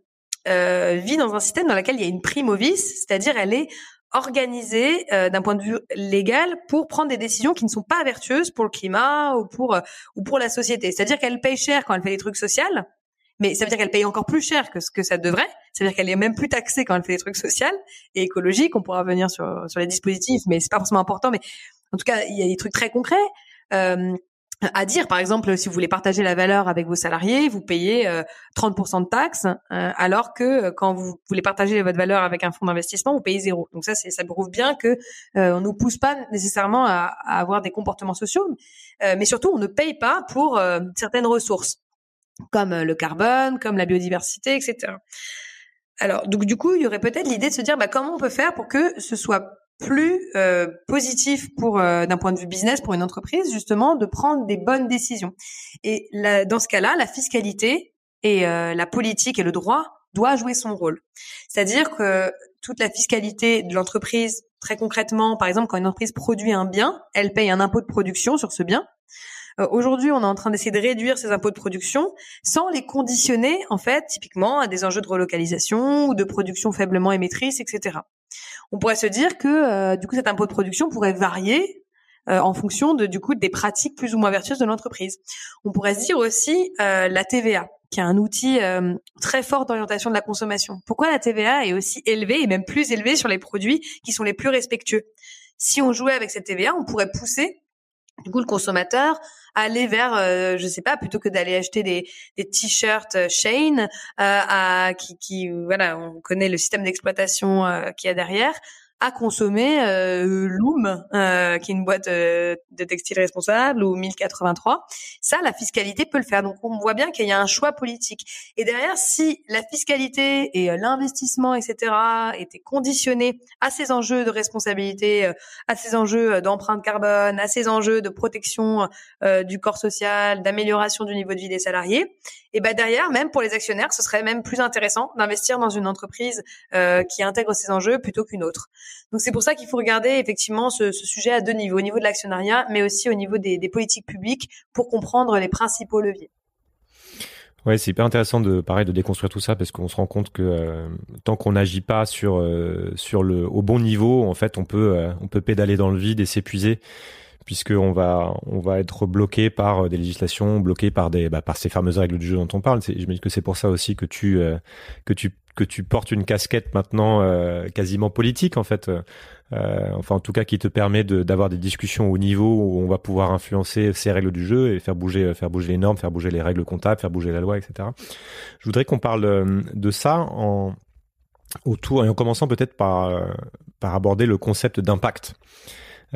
euh, vit dans un système dans lequel il y a une prime c'est-à-dire elle est organisée euh, d'un point de vue légal pour prendre des décisions qui ne sont pas vertueuses pour le climat ou pour euh, ou pour la société. C'est-à-dire qu'elle paye cher quand elle fait des trucs sociaux, mais ça veut dire qu'elle paye encore plus cher que ce que ça devrait. C'est-à-dire qu'elle est même plus taxée quand elle fait des trucs sociaux et écologiques. On pourra venir sur sur les dispositifs, mais c'est pas forcément important. Mais en tout cas, il y a des trucs très concrets. Euh, à dire. Par exemple, si vous voulez partager la valeur avec vos salariés, vous payez 30% euh, de taxes, euh, alors que euh, quand vous voulez partager votre valeur avec un fonds d'investissement, vous payez zéro. Donc ça, c'est, ça prouve bien que on nous pousse pas nécessairement à, avoir des comportements sociaux, mais surtout on ne paye pas pour certaines ressources comme le carbone, comme la biodiversité, etc. Alors donc du coup, il y aurait peut-être l'idée de se dire bah, comment on peut faire pour que ce soit plus euh, positif pour euh, d'un point de vue business pour une entreprise justement de prendre des bonnes décisions. Et dans ce cas-là, la fiscalité et euh, la politique et le droit doivent jouer son rôle. C'est-à-dire que toute la fiscalité de l'entreprise, très concrètement, par exemple, quand une entreprise produit un bien, elle paye un impôt de production sur ce bien. Aujourd'hui, on est en train d'essayer de réduire ces impôts de production sans les conditionner, en fait, typiquement à des enjeux de relocalisation ou de production faiblement émettrice, etc on pourrait se dire que euh, du coup cet impôt de production pourrait varier en fonction de du coup des pratiques plus ou moins vertueuses de l'entreprise. On pourrait se dire aussi la TVA qui est un outil très fort d'orientation de la consommation. Pourquoi la TVA est aussi élevée et même plus élevée sur les produits qui sont les plus respectueux? Si on jouait avec cette TVA, on pourrait pousser du coup le consommateur aller vers euh, je sais pas plutôt que d'aller acheter des t-shirts euh, Shane euh, qui qui voilà on connaît le système d'exploitation euh, qu'il y a derrière à consommer euh, Loom, euh, qui est une boîte euh, de textile responsable, ou 1083. Ça, la fiscalité peut le faire. Donc, on voit bien qu'il y a un choix politique. Et derrière, si la fiscalité et euh, l'investissement, etc., étaient conditionnés à ces enjeux de responsabilité, à ces enjeux d'empreinte carbone, à ces enjeux de protection du corps social, d'amélioration du niveau de vie des salariés, et ben derrière, même pour les actionnaires, ce serait même plus intéressant d'investir dans une entreprise qui intègre ces enjeux plutôt qu'une autre. Donc c'est pour ça qu'il faut regarder effectivement ce, sujet à deux niveaux, au niveau de l'actionnariat, mais aussi au niveau des, des, politiques publiques pour comprendre les principaux leviers. Ouais, c'est hyper intéressant de pareil de déconstruire tout ça parce qu'on se rend compte que euh, tant qu'on n'agit pas sur euh, sur le au bon niveau, en fait, on peut euh, on peut pédaler dans le vide et s'épuiser puisqu'on va on va être bloqué par des législations, bloqué par des bah, par ces fameuses règles du jeu dont on parle. Je me dis que c'est pour ça aussi que tu que tu que tu portes une casquette maintenant euh, quasiment politique en fait. Euh, enfin en tout cas qui te permet d'avoir des discussions au niveau où on va pouvoir influencer ces règles du jeu et faire bouger faire bouger les normes, faire bouger les règles comptables, faire bouger la loi, etc. Je voudrais qu'on parle euh, de ça en autour et en commençant peut-être par par aborder le concept d'impact.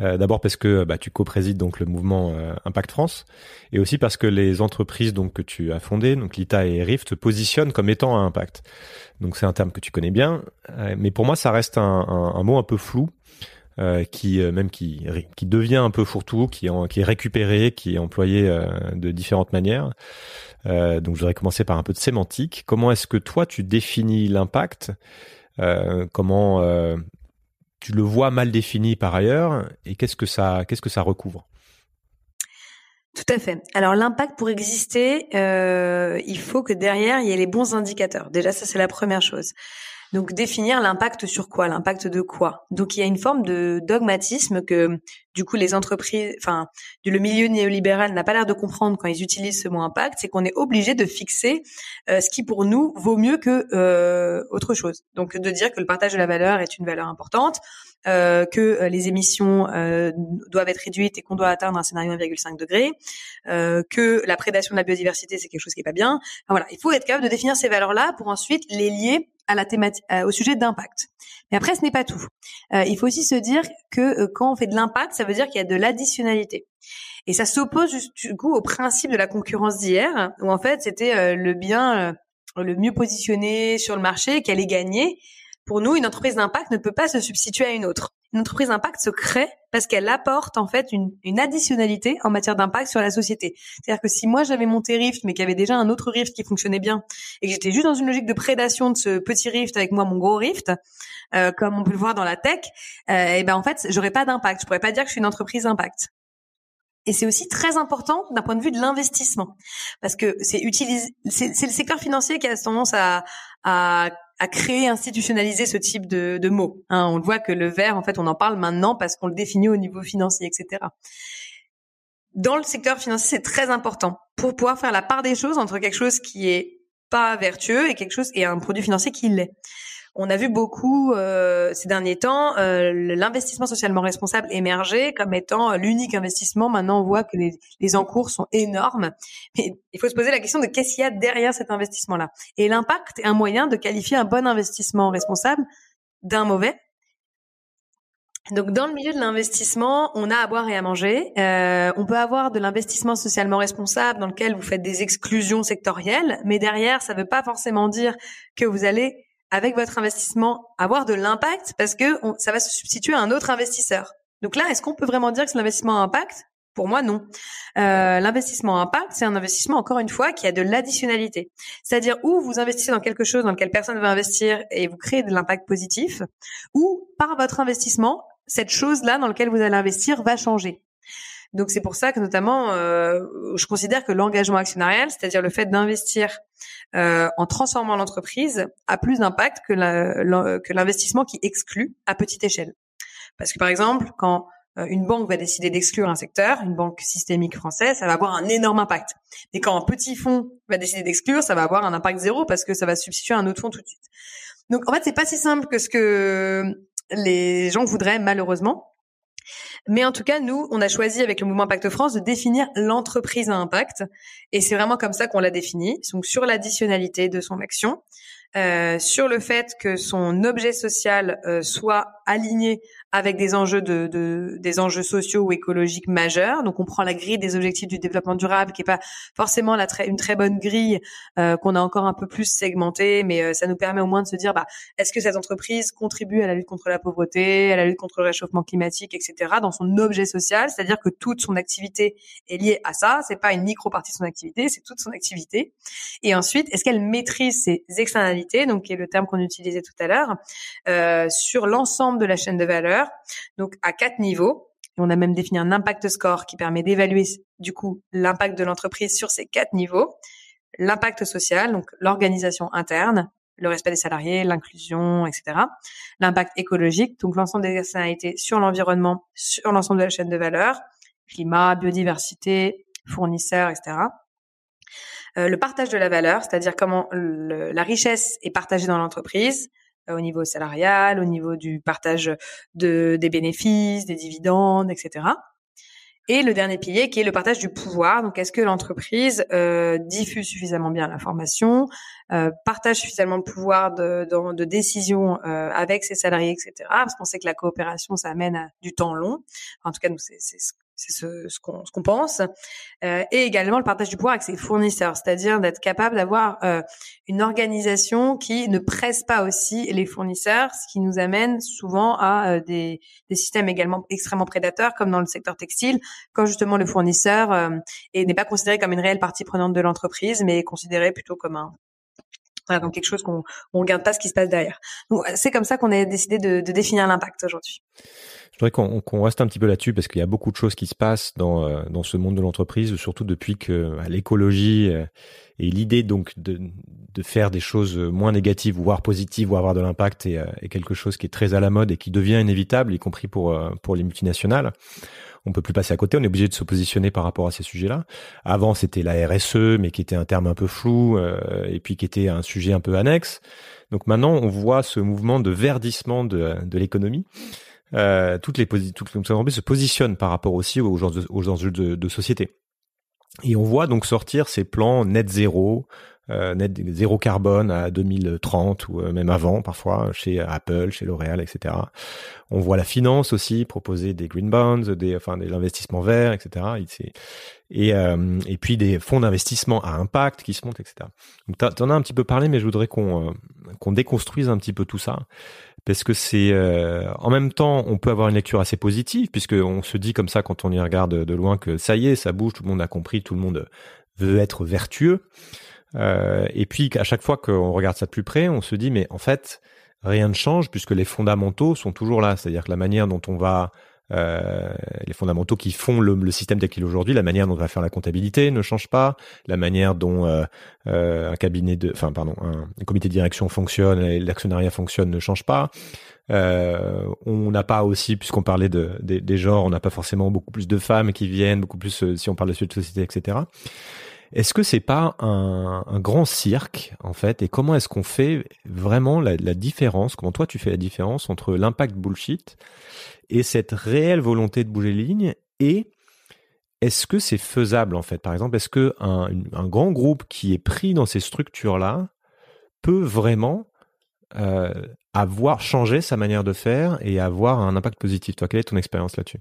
Euh, d'abord parce que bah, tu co-présides donc le mouvement euh, Impact France, et aussi parce que les entreprises donc que tu as fondées, donc Lita et Rift, te positionnent comme étant un impact. Donc c'est un terme que tu connais bien, euh, mais pour moi ça reste un, mot un peu flou. qui même qui qui devient un peu fourre-tout, qui est récupéré, qui est employé de différentes manières. donc je voudrais commencer par un peu de sémantique. Comment est-ce que toi tu définis l'impact? Comment tu le vois mal défini par ailleurs et qu'est-ce que ça qu'est-ce que ça recouvre? Tout à fait. Alors l'impact pour exister, euh, il faut que derrière il y ait les bons indicateurs. Déjà ça c'est la première chose. Donc définir l'impact sur quoi, l'impact de quoi? Donc il y a une forme de dogmatisme que du coup les entreprises, enfin le milieu néolibéral n'a pas l'air de comprendre quand ils utilisent ce mot impact, c'est qu'on est obligé de fixer euh, ce qui pour nous vaut mieux que euh, autre chose. Donc de dire que le partage de la valeur est une valeur importante, euh, que euh, les émissions euh, doivent être réduites et qu'on doit atteindre un scénario 1,5 degré, que la prédation de la biodiversité c'est quelque chose qui est pas bien. Enfin, voilà, il faut être capable de définir ces valeurs-là pour ensuite les lier euh, au sujet d'impact. Mais après, ce n'est pas tout. Euh, il faut aussi se dire que euh, quand on fait de l'impact, ça veut dire qu'il y a de l'additionnalité. Et ça s'oppose du coup au principe de la concurrence d'hier, où en fait c'était le bien le mieux positionné sur le marché qui allait gagner. Pour nous, une entreprise d'impact ne peut pas se substituer à une autre une entreprise d'impact se crée parce qu'elle apporte en fait une, une additionnalité en matière d'impact sur la société. C'est-à-dire que si moi j'avais monté Rift mais qu'il y avait déjà un autre Rift qui fonctionnait bien et que j'étais juste dans une logique de prédation de ce petit Rift avec moi mon gros Rift, euh, comme on peut le voir dans la tech, euh, et ben en fait j'aurais pas d'impact. Je pourrais pas dire que je suis une entreprise d'impact. Et c'est aussi très important d'un point de vue de l'investissement, parce que c'est utilisé, c'est le secteur financier qui a tendance à, à à créer, institutionnaliser ce type de, de mots. Hein, on voit que le vert, en fait, on en parle maintenant parce qu'on le définit au niveau financier, etc. Dans le secteur financier, c'est très important pour pouvoir faire la part des choses entre quelque chose qui est pas vertueux et quelque chose et un produit financier qui l'est on a vu beaucoup euh, ces derniers temps euh, l'investissement socialement responsable émerger comme étant euh, l'unique investissement. Maintenant, on voit que les, les encours sont énormes. Mais il faut se poser la question de qu'est-ce qu'il y a derrière cet investissement-là. Et l'impact est un moyen de qualifier un bon investissement responsable d'un mauvais. Donc dans le milieu de l'investissement, on a à boire et à manger. Euh, on peut avoir de l'investissement socialement responsable dans lequel vous faites des exclusions sectorielles, mais derrière, ça ne veut pas forcément dire que vous allez avec votre investissement avoir de l'impact parce que ça va se substituer à un autre investisseur. Donc là, est-ce qu'on peut vraiment dire que c'est l'investissement à impact? Pour moi, non. Euh, l'investissement à impact, c'est un investissement, encore une fois, qui a de l'additionnalité. C'est-à-dire où vous investissez dans quelque chose dans lequel personne ne veut investir et vous créez de l'impact positif, ou par votre investissement, cette chose-là dans laquelle vous allez investir va changer. Donc c'est pour ça que notamment, euh, je considère que l'engagement actionnarial, c'est-à-dire le fait d'investir euh, en transformant l'entreprise, a plus d'impact que l'investissement qui exclut à petite échelle. Parce que par exemple, quand euh, une banque va décider d'exclure un secteur, une banque systémique française, ça va avoir un énorme impact. Et quand un petit fonds va décider d'exclure, ça va avoir un impact zéro parce que ça va substituer un autre fonds tout de suite. Donc en fait, c'est pas si simple que ce que les gens voudraient malheureusement. Mais en tout cas, nous, on a choisi avec le mouvement Impact France de définir l'entreprise à impact. Et c'est vraiment comme ça qu'on l'a défini. Donc sur l'additionnalité de son action, euh, sur le fait que son objet social euh, soit aligné avec des enjeux de, de, des enjeux sociaux ou écologiques majeurs. Donc on prend la grille des objectifs du développement durable, qui est pas forcément la très, une très bonne grille euh, qu'on a encore un peu plus segmentée, mais euh, ça nous permet au moins de se dire, bah, est-ce que cette entreprise contribue à la lutte contre la pauvreté, à la lutte contre le réchauffement climatique, etc. Dans son objet social, c'est-à-dire que toute son activité est liée à ça. C'est pas une micro partie de son activité, c'est toute son activité. Et ensuite, est-ce qu'elle maîtrise ses externalités, donc qui est le terme qu'on utilisait tout à l'heure, euh, sur l'ensemble de la chaîne de valeur donc à quatre niveaux. on a même défini un impact score qui permet d'évaluer du coup l'impact de l'entreprise sur ces quatre niveaux. L'impact social, donc l'organisation interne, le respect des salariés, l'inclusion, etc. L'impact écologique, donc l'ensemble des externalités sur l'environnement, sur l'ensemble de la chaîne de valeur, climat, biodiversité, fournisseurs, etc. Euh, le partage de la valeur, c'est-à-dire comment la richesse est partagée dans l'entreprise, au niveau salarial, au niveau du partage de, des bénéfices, des dividendes, etc. Et le dernier pilier qui est le partage du pouvoir. Donc, est-ce que l'entreprise euh, diffuse suffisamment bien l'information, euh, partage suffisamment de pouvoir de, de, décision euh, avec ses salariés, etc. Parce qu'on sait que la coopération, ça amène à du temps long. En tout cas, c'est c'est ce, qu'on pense, euh, et également le partage du pouvoir avec ses fournisseurs, c'est-à-dire d'être capable d'avoir euh, une organisation qui ne presse pas aussi les fournisseurs, ce qui nous amène souvent à euh, des, des, systèmes également extrêmement prédateurs, comme dans le secteur textile, quand justement le fournisseur n'est pas considéré comme une réelle partie prenante de l'entreprise, mais est considéré plutôt comme un voilà, comme quelque chose qu'on on regarde pas ce qui se passe derrière. Donc c'est comme ça qu'on a décidé de, définir l'impact aujourd'hui. Je voudrais qu'on reste un petit peu là-dessus parce qu'il y a beaucoup de choses qui se passent dans, euh, dans ce monde de l'entreprise, surtout depuis que euh, l'écologie euh, et l'idée donc de, de faire des choses moins négatives, voire positives, ou avoir de l'impact est, est, quelque chose qui est très à la mode et qui devient inévitable, y compris pour, pour les multinationales. On peut plus passer à côté, on est obligé de se positionner par rapport à ces sujets-là. Avant, c'était la RSE, mais qui était un terme un peu flou et puis qui était un sujet un peu annexe. Donc maintenant, on voit ce mouvement de verdissement de, de l'économie euh, toutes les toutes les entreprises se positionnent par rapport aussi aux, aux enjeux de, de, société. Et on voit donc sortir ces plans net zéro, euh, net zéro carbone à 2030 ou euh, même avant parfois chez Apple, chez L'Oréal, etc. On voit la finance aussi proposer des green bonds, des enfin des investissements verts, etc. Et, euh, et puis des fonds d'investissement à impact qui se montent, etc. Donc tu en as un petit peu parlé, mais je voudrais qu'on euh, qu'on déconstruise un petit peu tout ça parce que c'est euh, en même temps on peut avoir une lecture assez positive puisque on se dit comme ça quand on y regarde de loin que ça y est ça bouge tout le monde a compris tout le monde veut être vertueux euh, et puis à chaque fois qu'on regarde ça de plus près on se dit mais en fait rien ne change puisque les fondamentaux sont toujours là c'est-à-dire que la manière dont on va euh, les fondamentaux qui font le, le système tel qu'il est aujourd'hui, la manière dont on va faire la comptabilité ne change pas, la manière dont euh, euh, un cabinet de, enfin pardon, un, comité de direction fonctionne, l'actionnariat fonctionne ne change pas. Euh, on n'a pas aussi, puisqu'on parlait de, des genres, on n'a pas forcément beaucoup plus de femmes qui viennent, beaucoup plus euh, si on parle de de société, etc. Est-ce que c'est pas un, grand cirque en fait? Et comment est-ce qu'on fait vraiment la, différence? Comment toi tu fais la différence entre l'impact bullshit et cette réelle volonté de bouger les lignes? Et est-ce que c'est faisable en fait? Par exemple, est-ce que un, un, grand groupe qui est pris dans ces structures-là peut vraiment euh, avoir changé sa manière de faire et avoir un impact positif? Toi, quelle est ton expérience là-dessus?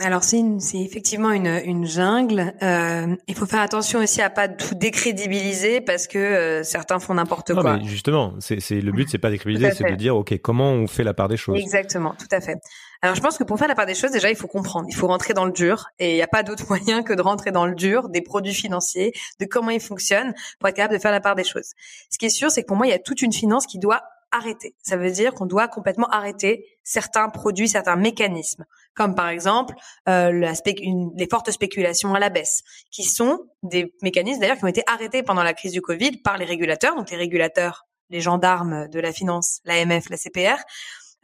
Alors c'est c'est effectivement une, une jungle. Euh, il faut faire attention aussi à pas tout décrédibiliser parce que euh, certains font n'importe quoi. Mais justement, c'est c'est le but, c'est pas décrédibiliser, c'est de dire ok comment on fait la part des choses? Exactement, tout à fait. Alors je pense que pour faire la part des choses, déjà il faut comprendre, il faut rentrer dans le dur et il n'y a pas d'autre moyen que de rentrer dans le dur des produits financiers, de comment ils fonctionnent pour être capable de faire la part des choses. Ce qui est sûr, c'est que pour moi il y a toute une finance qui doit arrêter. Ça veut dire qu'on doit complètement arrêter certains produits, certains mécanismes, comme par exemple euh, les fortes spéculations à la baisse, qui sont des mécanismes d'ailleurs qui ont été arrêtés pendant la crise du Covid par les régulateurs, donc les régulateurs, les gendarmes de la finance, l'AMF, la CPR,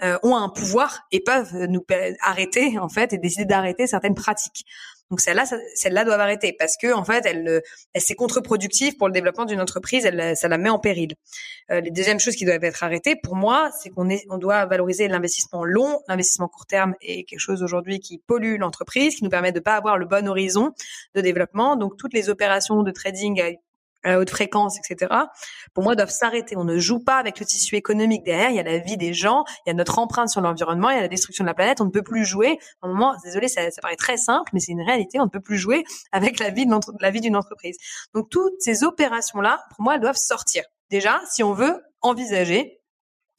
euh, ont un pouvoir et peuvent nous arrêter en fait et décider d'arrêter certaines pratiques. Donc celle-là, celle-là doivent arrêter parce que en fait, elle, elle c'est contre-productif pour le développement d'une entreprise. Elle, ça la met en péril. Euh, les deuxièmes choses qui doivent être arrêtées, pour moi, c'est qu'on est, on doit valoriser l'investissement long. L'investissement court terme est quelque chose aujourd'hui qui pollue l'entreprise, qui nous permet de pas avoir le bon horizon de développement. Donc toutes les opérations de trading haute fréquence, etc., pour moi, doivent s'arrêter. On ne joue pas avec le tissu économique derrière. Il y a la vie des gens, il y a notre empreinte sur l'environnement, il y a la destruction de la planète. On ne peut plus jouer. À moment, désolé, ça, ça paraît très simple, mais c'est une réalité. On ne peut plus jouer avec la vie la vie d'une entreprise. Donc, toutes ces opérations-là, pour moi, elles doivent sortir. Déjà, si on veut envisager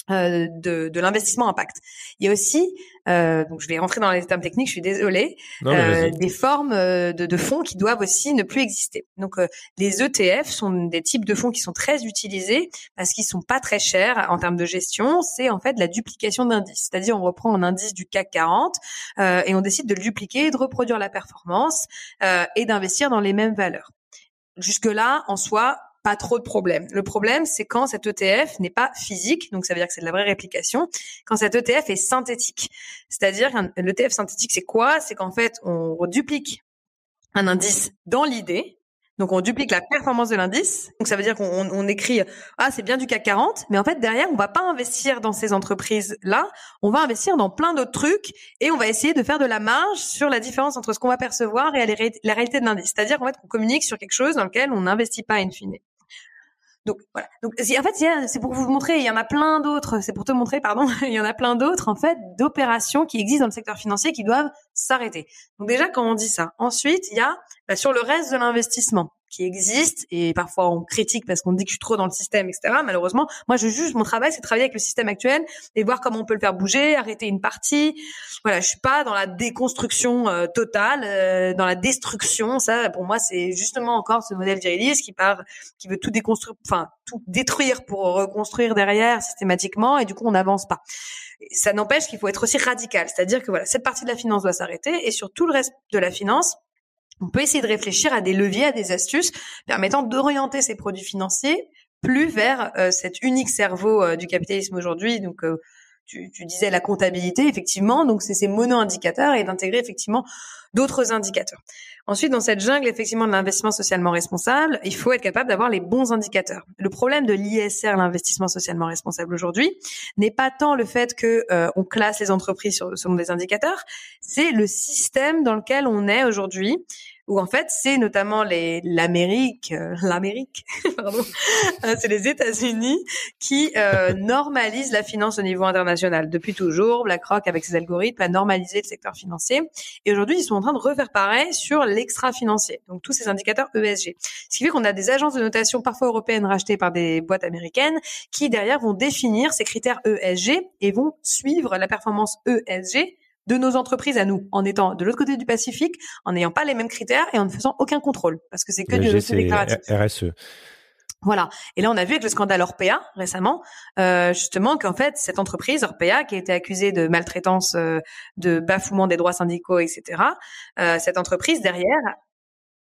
euh, de, de l'investissement impact. Il y a aussi, euh, donc je vais rentrer dans les termes techniques, je suis désolée, euh, des formes euh, de, de, fonds qui doivent aussi ne plus exister. Donc euh, les ETF sont des types de fonds qui sont très utilisés parce qu'ils sont pas très chers en termes de gestion. C'est en fait la duplication d'indices, c'est-à-dire on reprend un indice du CAC 40 et on décide de le dupliquer, de reproduire la performance et d'investir dans les mêmes valeurs. Jusque là, en soi, pas trop de problèmes. Le problème, c'est quand cet ETF n'est pas physique, donc ça veut dire que c'est de la vraie réplication, quand cet ETF est synthétique. C'est-à-dire l'ETF synthétique, c'est quoi? C'est qu'en fait, on duplique un indice dans l'idée, donc on duplique la performance de l'indice. Donc ça veut dire qu'on on écrit ah c'est bien du CAC 40, mais en fait derrière on va pas investir dans ces entreprises là, on va investir dans plein d'autres trucs et on va essayer de faire de la marge sur la différence entre ce qu'on va percevoir et la réalité de l'indice. C'est-à-dire qu'en fait on communique sur quelque chose dans lequel on n'investit pas in fine. Donc voilà. Donc en fait, c'est pour vous montrer, il y en a plein d'autres. C'est pour te montrer, pardon, il y en a plein d'autres en fait d'opérations qui existent dans le secteur financier qui doivent s'arrêter. Donc déjà, quand on dit ça, ensuite il y a bah, sur le reste de l'investissement qui existe et parfois on critique parce qu'on dit que je suis trop dans le système, etc. Malheureusement, moi je juge mon travail, c'est travailler avec le système actuel et voir comment on peut le faire bouger, arrêter une partie. Voilà, je suis pas dans la déconstruction euh, totale, euh, dans la destruction. Ça, pour moi, c'est justement encore ce modèle viriliste qui part, qui veut tout déconstruire, enfin tout détruire pour reconstruire derrière systématiquement et du coup on n'avance pas. Ça n'empêche qu'il faut être aussi radical, c'est-à-dire que voilà, cette partie de la finance doit s'arrêter et sur tout le reste de la finance, on peut essayer de réfléchir à des leviers, à des astuces permettant d'orienter ces produits financiers plus vers euh, cet unique cerveau euh, du capitalisme aujourd'hui. Donc, euh, tu, disais la comptabilité, effectivement. Donc, c'est ces mono-indicateurs et d'intégrer effectivement d'autres indicateurs. Ensuite, dans cette jungle, effectivement, de l'investissement socialement responsable, il faut être capable d'avoir les bons indicateurs. Le problème de l'ISR, l'investissement socialement responsable aujourd'hui, n'est pas tant le fait que on classe les entreprises sur, selon des indicateurs, c'est le système dans lequel on est aujourd'hui où en fait c'est notamment les l'Amérique, euh, l'Amérique, pardon, euh, c'est les États-Unis qui euh, normalisent la finance au niveau international depuis toujours. BlackRock avec ses algorithmes a normalisé le secteur financier et aujourd'hui ils sont en train de refaire pareil sur l'extra-financier, donc tous ces indicateurs ESG. Ce qui fait qu'on a des agences de notation parfois européennes rachetées par des boîtes américaines qui derrière vont définir ces critères ESG et vont suivre la performance ESG de nos entreprises à nous, en étant de l'autre côté du Pacifique, en n'ayant pas les mêmes critères et en ne faisant aucun contrôle, parce que c'est que du déclaratif. RSE. Voilà. Et là, on a vu avec le scandale Orpea récemment, euh, justement, qu'en fait, cette entreprise Orpea, qui a été accusée de maltraitance, euh, de bafouement des droits syndicaux, etc., euh, cette entreprise derrière,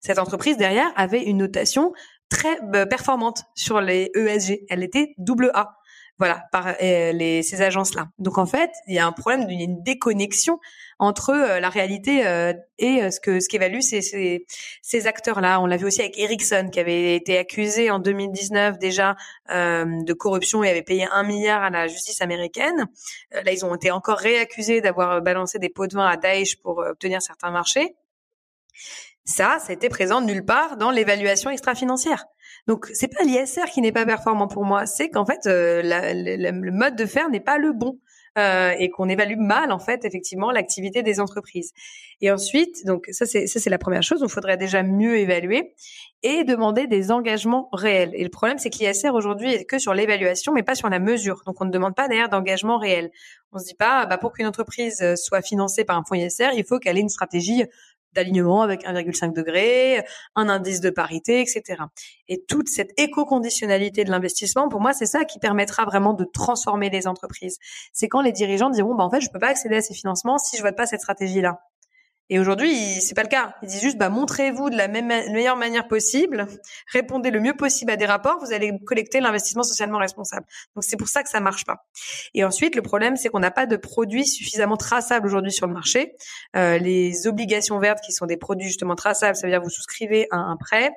cette entreprise derrière avait une notation très performante sur les ESG. Elle était double A voilà, par euh, les, ces agences-là. Donc en fait, il y a un problème, il y a une déconnexion entre euh, la réalité euh, et ce que ce qu'évaluent ces, ces, ces acteurs-là. On l'a vu aussi avec Ericsson, qui avait été accusé en 2019 déjà de corruption et avait payé un milliard à la justice américaine. là, ils ont été encore réaccusés d'avoir balancé des pots de vin à Daesh pour obtenir certains marchés. Ça, ça a été présent nulle part dans l'évaluation extra-financière. Donc c'est pas l'ISR qui n'est pas performant pour moi, c'est qu'en fait euh, le mode de faire n'est pas le bon. Euh, et qu'on évalue mal en fait effectivement l'activité des entreprises. Et ensuite, donc ça c'est ça c'est la première chose, il faudrait déjà mieux évaluer et demander des engagements réels. Et le problème c'est que l'ISR aujourd'hui est que sur l'évaluation mais pas sur la mesure. Donc on ne demande pas d'ailleurs d'engagement réel. On se dit pas bah pour qu'une entreprise soit financée par un fonds ISR, il faut qu'elle ait une stratégie d'alignement avec 1,5 degré, un indice de parité, etc. Et toute cette éco-conditionnalité de l'investissement, pour moi, c'est ça qui permettra vraiment de transformer les entreprises. C'est quand les dirigeants diront, bah, en fait, je peux pas accéder à ces financements si je vote pas cette stratégie-là. Et aujourd'hui, c'est pas le cas. Ils disent juste, bah, montrez-vous de la même meilleure manière possible, répondez le mieux possible à des rapports, vous allez collecter l'investissement socialement responsable. Donc c'est pour ça que ça marche pas. Et ensuite, le problème, c'est qu'on n'a pas de produits suffisamment traçables aujourd'hui sur le marché. Euh, les obligations vertes, qui sont des produits justement traçables, ça veut dire vous souscrivez à un prêt,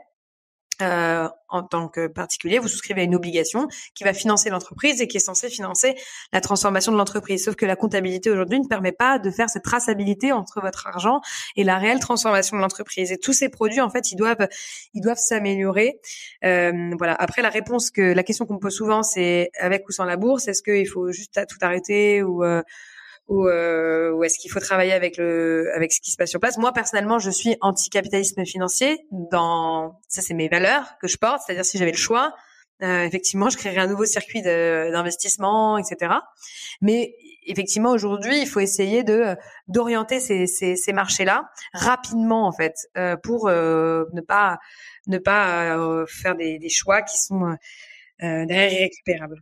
euh, en tant que particulier, vous souscrivez à une obligation qui va financer l'entreprise et qui est censée financer la transformation de l'entreprise. Sauf que la comptabilité aujourd'hui ne permet pas de faire cette traçabilité entre votre argent et la réelle transformation de l'entreprise. Et tous ces produits, en fait, ils doivent, ils doivent s'améliorer. Euh, voilà. Après, la réponse que la question qu'on me pose souvent, c'est avec ou sans la bourse. Est-ce qu'il faut juste tout arrêter ou euh, ou, euh, ou est-ce qu'il faut travailler avec le avec ce qui se passe sur place Moi personnellement, je suis anti-capitalisme financier. Dans ça, c'est mes valeurs que je porte. C'est-à-dire si j'avais le choix, euh, effectivement, je créerais un nouveau circuit d'investissement, etc. Mais effectivement, aujourd'hui, il faut essayer de d'orienter ces, ces, ces marchés-là rapidement, en fait, euh, pour euh, ne pas ne pas euh, faire des, des, choix qui sont euh, derrière irrécupérables.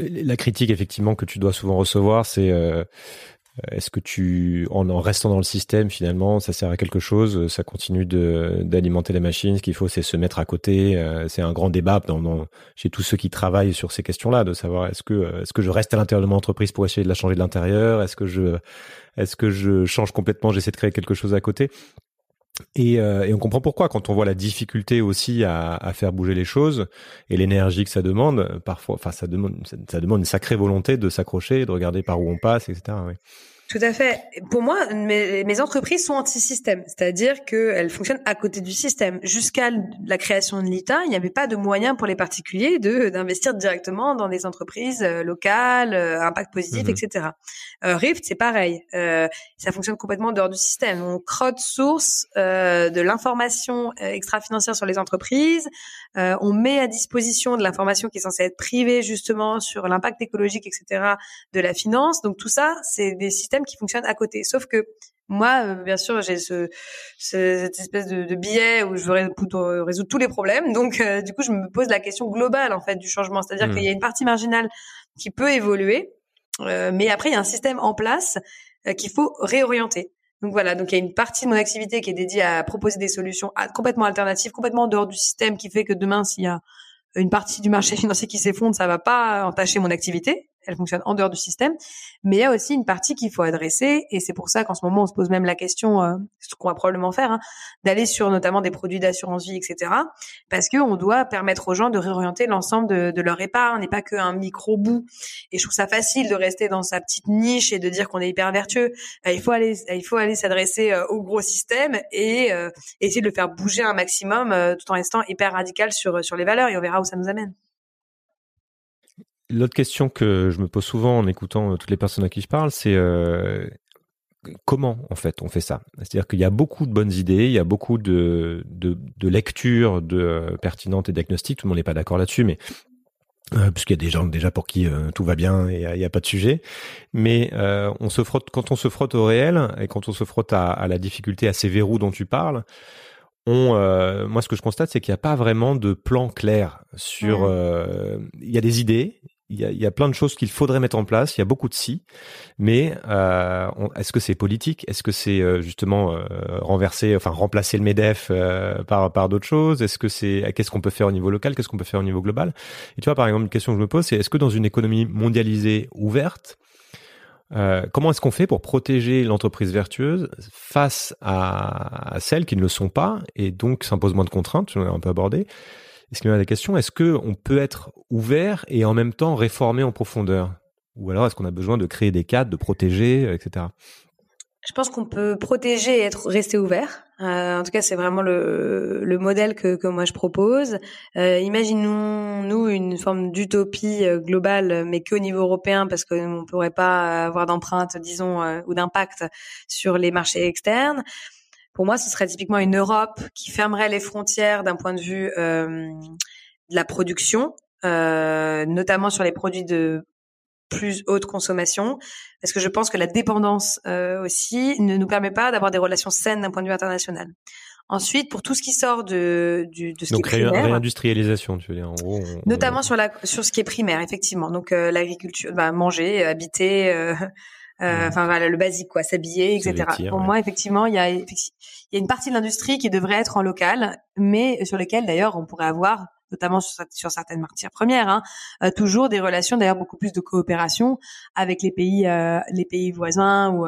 La critique effectivement que tu dois souvent recevoir, c'est euh, est-ce que tu, en, restant dans le système, finalement, ça sert à quelque chose Ça continue d'alimenter les machines. Ce qu'il faut, c'est se mettre à côté. Euh, c'est un grand débat dans, dans, chez tous ceux qui travaillent sur ces questions-là, de savoir est-ce que est-ce que je reste à l'intérieur de mon entreprise pour essayer de la changer de l'intérieur? Est-ce que je est-ce que je change complètement J'essaie de créer quelque chose à côté? Et, euh, et, on comprend pourquoi quand on voit la difficulté aussi à, faire bouger les choses et l'énergie que ça demande. Parfois, enfin, ça demande, ça, demande une sacrée volonté de s'accrocher, de regarder par où on passe, etc. Tout à fait. Pour moi, mes, mes entreprises sont anti-système, c'est-à-dire qu'elles fonctionnent à côté du système. Jusqu'à la création de l'ITA, il n'y avait pas de moyen pour les particuliers de d'investir directement dans des entreprises euh, locales, euh, impact positif, mmh. etc. Euh, Rift, c'est pareil. Euh, ça fonctionne complètement dehors du système. On crowdsource euh, de l'information extra-financière sur les entreprises. on met à disposition de l'information qui est censée être privée justement sur l'impact écologique, etc. de la finance. Donc tout ça, c'est des systèmes qui fonctionne à côté. Sauf que moi, euh, bien sûr, j'ai ce, cette espèce de, de biais où je veux résoudre, résoudre tous les problèmes. Donc, euh, du coup, je me pose la question globale en fait du changement, c'est-à-dire mmh. qu'il y a une partie marginale qui peut évoluer, euh, mais après il y a un système en place qu'il faut réorienter. Donc voilà, donc il y a une partie de mon activité qui est dédiée à proposer des solutions complètement alternatives, complètement en dehors du système, qui fait que demain, s'il y a une partie du marché financier qui s'effondre, ça va pas entacher mon activité elle fonctionne en dehors du système. Mais il y a aussi une partie qu'il faut adresser, et c'est pour ça qu'en ce moment on se pose même la question, euh, ce qu'on va probablement faire, hein, d'aller sur notamment des produits d'assurance vie, etc. Parce que on doit permettre aux gens de réorienter l'ensemble de, de, leur épargne, n'est pas qu'un micro bout. Et je trouve ça facile de rester dans sa petite niche et de dire qu'on est hyper vertueux. Euh, il faut aller, il faut aller s'adresser euh, au gros système et essayer de le faire bouger un maximum, tout en restant hyper radical sur sur les valeurs. Et on verra où ça nous amène. L'autre question que je me pose souvent en écoutant euh, toutes les personnes à qui je parle, c'est euh, comment en fait on fait ça? C'est-à-dire qu'il y a beaucoup de bonnes idées, il y a beaucoup de, de, de lectures de, euh, pertinentes et diagnostiques, tout le monde n'est pas d'accord là-dessus, mais euh, puisqu'il y a des gens déjà pour qui euh, tout va bien et il n'y a, pas de sujet. Mais euh, on se frotte quand on se frotte au réel et quand on se frotte à, à la difficulté, à ces verrous dont tu parles, on, moi, ce que je constate, c'est qu'il n'y a pas vraiment de plan clair sur. Il y a des idées, il y, a, plein de choses qu'il faudrait mettre en place. Il y a beaucoup de si, mais euh, est-ce que c'est politique? Est-ce que c'est euh, justement euh, renverser, enfin remplacer le Medef euh, par par d'autres choses? Est-ce que c'est qu'est-ce qu'on peut faire au niveau local? Qu'est-ce qu'on peut faire au niveau global? Et tu vois, par exemple, une question que je me pose, c'est est-ce que dans une économie mondialisée ouverte, euh, comment est-ce qu'on fait pour protéger l'entreprise vertueuse face à, celles qui ne le sont pas et donc s'impose moins de contraintes, on a un peu abordé est-ce qu'il y a des questions Est-ce que on peut être ouvert et en même temps réformer en profondeur? Ou alors est-ce qu'on a besoin de créer des cadres, de protéger, euh, etc. Je pense qu'on peut protéger et être resté ouvert. Euh, en tout cas, c'est vraiment le, le modèle que, moi je propose. Euh, imaginons-nous une forme d'utopie globale, mais qu'au niveau européen, parce qu'on ne pourrait pas avoir d'empreinte, disons, ou d'impact sur les marchés externes. Pour moi, ce serait typiquement une Europe qui fermerait les frontières d'un point de vue euh, de la production, euh, notamment sur les produits de plus haute consommation, parce que je pense que la dépendance euh, aussi ne nous permet pas d'avoir des relations saines d'un point de vue international. Ensuite, pour tout ce qui sort de, du, de ce Donc, qui est primaire, réindustrialisation, tu veux dire, en gros. On, notamment on... sur la sur ce qui est primaire, effectivement. Donc euh, l'agriculture, bah, manger, habiter, Euh, enfin voilà, le basique quoi, s'habiller, etc. Pour moi, effectivement, il y a il y a une partie de l'industrie qui devrait être en local, mais sur lesquelles d'ailleurs on pourrait avoir notamment sur, sur certaines matières premières, hein, euh, toujours des relations d'ailleurs beaucoup plus de coopération avec les pays euh, les pays voisins ou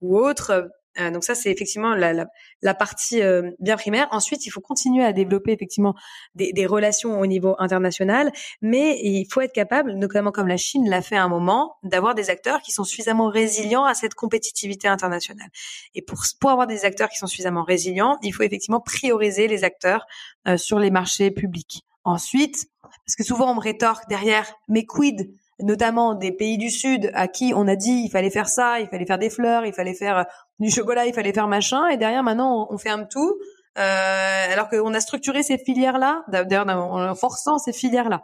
ou autres euh, donc ça, c'est effectivement la, la, la partie euh, bien primaire. Ensuite, il faut continuer à développer effectivement des, des, relations au niveau international, mais il faut être capable, notamment comme la Chine l'a fait à un moment, d'avoir des acteurs qui sont suffisamment résilients à cette compétitivité internationale. Et pour, pour avoir des acteurs qui sont suffisamment résilients, il faut effectivement prioriser les acteurs euh, sur les marchés publics. Ensuite, parce que souvent on me rétorque derrière, mais quid notamment des pays du Sud à qui on a dit il fallait faire ça, il fallait faire des fleurs, il fallait faire euh, du chocolat, il fallait faire machin, et derrière maintenant on, ferme tout, euh, alors qu'on a structuré ces filières-là, d'ailleurs en forçant ces filières-là.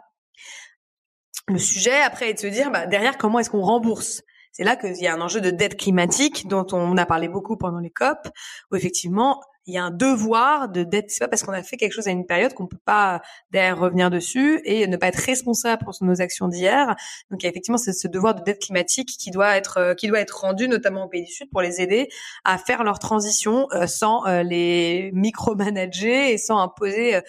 Le sujet après est de se dire bah, derrière comment est-ce qu'on rembourse? C'est là qu'il y a un enjeu de dette climatique dont on a parlé beaucoup pendant les COP, où effectivement il y a un devoir de dette. C'est pas parce qu'on a fait quelque chose à une période qu'on peut pas derrière revenir dessus et ne pas être responsable pour nos actions d'hier. Donc il y a effectivement ce, devoir de dette climatique qui doit être euh, qui doit être rendu notamment aux pays du Sud pour les aider à faire leur transition euh, sans euh, les micromanager et sans imposer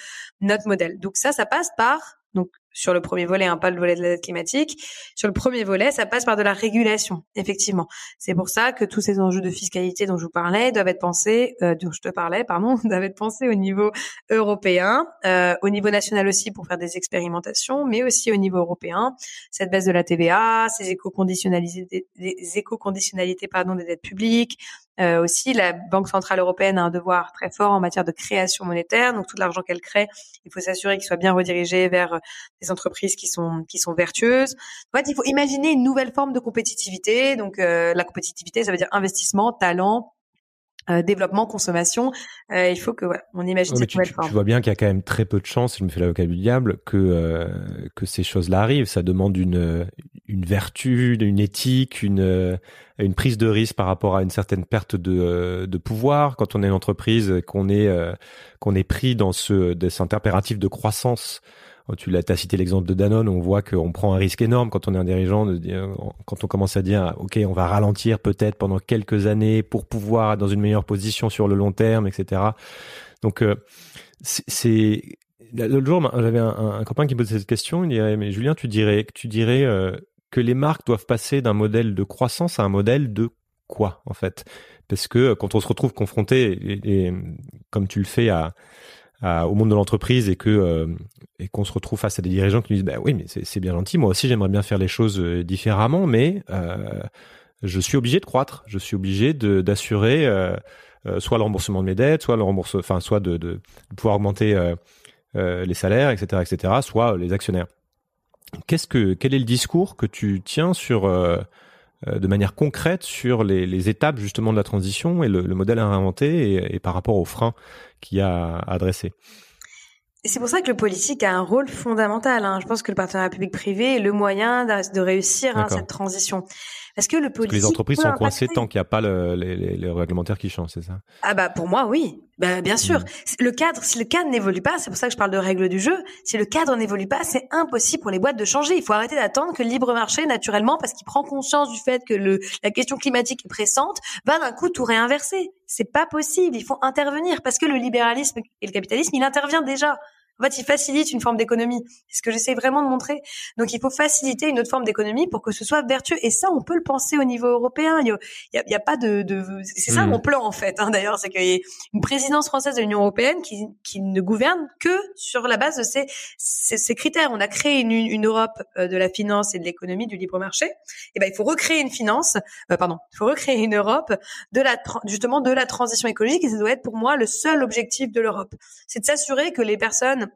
notre modèle. Donc ça, ça passe par donc sur le premier volet, hein, pas le volet de la dette climatique. Sur le premier volet, ça passe par de la régulation, effectivement. C'est pour ça que tous ces enjeux de fiscalité dont je vous parlais doivent être pensés, euh, dont je te parlais, pardon, doivent être pensés au niveau européen, euh, au niveau national aussi pour faire des expérimentations, mais aussi au niveau européen. Cette baisse de la TVA, ces éco-conditionnalités, éco-conditionnalités pardon des dettes publiques, euh, aussi, la Banque centrale européenne a un devoir très fort en matière de création monétaire. Donc, tout l'argent qu'elle crée, il faut s'assurer qu'il soit bien redirigé vers des entreprises qui sont qui sont vertueuses. En fait, il faut imaginer une nouvelle forme de compétitivité. Donc, euh, la compétitivité, ça veut dire investissement, talent, euh, développement, consommation. Euh, il faut que voilà, on imagine cette nouvelle forme. Tu vois bien qu'il y a quand même très peu de chances, je me fais l'avocat du diable, que euh, que ces choses-là arrivent. Ça demande une une vertu, une éthique, une une prise de risque par rapport à une certaine perte de de pouvoir quand on est une entreprise, qu'on est qu'on est pris dans ce dans cet impératif de croissance tu l'as, as cité l'exemple de Danone, on voit qu'on prend un risque énorme quand on est un dirigeant, de dire, quand on commence à dire, ok, on va ralentir peut-être pendant quelques années pour pouvoir être dans une meilleure position sur le long terme, etc. Donc, euh, c'est l'autre jour, j'avais un, copain qui me posait cette question. Il dirait, mais Julien, tu dirais, tu dirais euh, que les marques doivent passer d'un modèle de croissance à un modèle de quoi, en fait? Parce que quand on se retrouve confronté, et comme tu le fais à au monde de l'entreprise et que euh, et qu'on se retrouve face à des dirigeants qui nous disent bah oui mais c'est bien gentil moi aussi j'aimerais bien faire les choses euh, différemment mais euh, je suis obligé de croître. Je suis obligé d'assurer soit le remboursement de mes dettes soit le remboursement enfin soit de, de, pouvoir augmenter les salaires etc etc soit les actionnaires. Qu'est-ce que quel est le discours que tu tiens sur de manière concrète sur les, les, étapes justement de la transition et le, le modèle à réinventer et, et, par rapport aux freins qui a adressé. Et c'est pour ça que le politique a un rôle fondamental. Hein. Je pense que le partenariat public-privé est le moyen de, réussir hein, cette transition. Parce que le politique. Parce que les entreprises sont coincées tant qu'il n'y a pas le, les, les, réglementaires qui changent, c'est ça? Ah bah pour moi oui. Bah, bien sûr. Mm. Le cadre, si le cadre n'évolue pas, c'est pour ça que je parle de règles du jeu. Si le cadre n'évolue pas, c'est impossible pour les boîtes de changer. Il faut arrêter d'attendre que le libre marché, naturellement, parce qu'il prend conscience du fait que le, la question climatique est pressante, va d'un coup tout réinverser. C'est pas possible. Il faut intervenir parce que le libéralisme et le capitalisme, il intervient déjà. En fait, il facilite une forme d'économie. C'est ce que j'essaie vraiment de montrer. Donc, il faut faciliter une autre forme d'économie pour que ce soit vertueux. Et ça, on peut le penser au niveau européen. Il y a, pas de, de... c'est ça mmh. mon plan en fait. Hein, D'ailleurs, c'est qu'il y ait une présidence française de l'Union européenne qui, qui ne gouverne que sur la base de ces, ces, ces critères. On a créé une, une, Europe euh, de la finance et de l'économie, du libre marché. Et eh ben, il faut recréer une finance. Euh, pardon, il faut recréer une Europe de la justement de la transition écologique. Et ça doit être pour moi le seul objectif de l'Europe. C'est de s'assurer que les personnes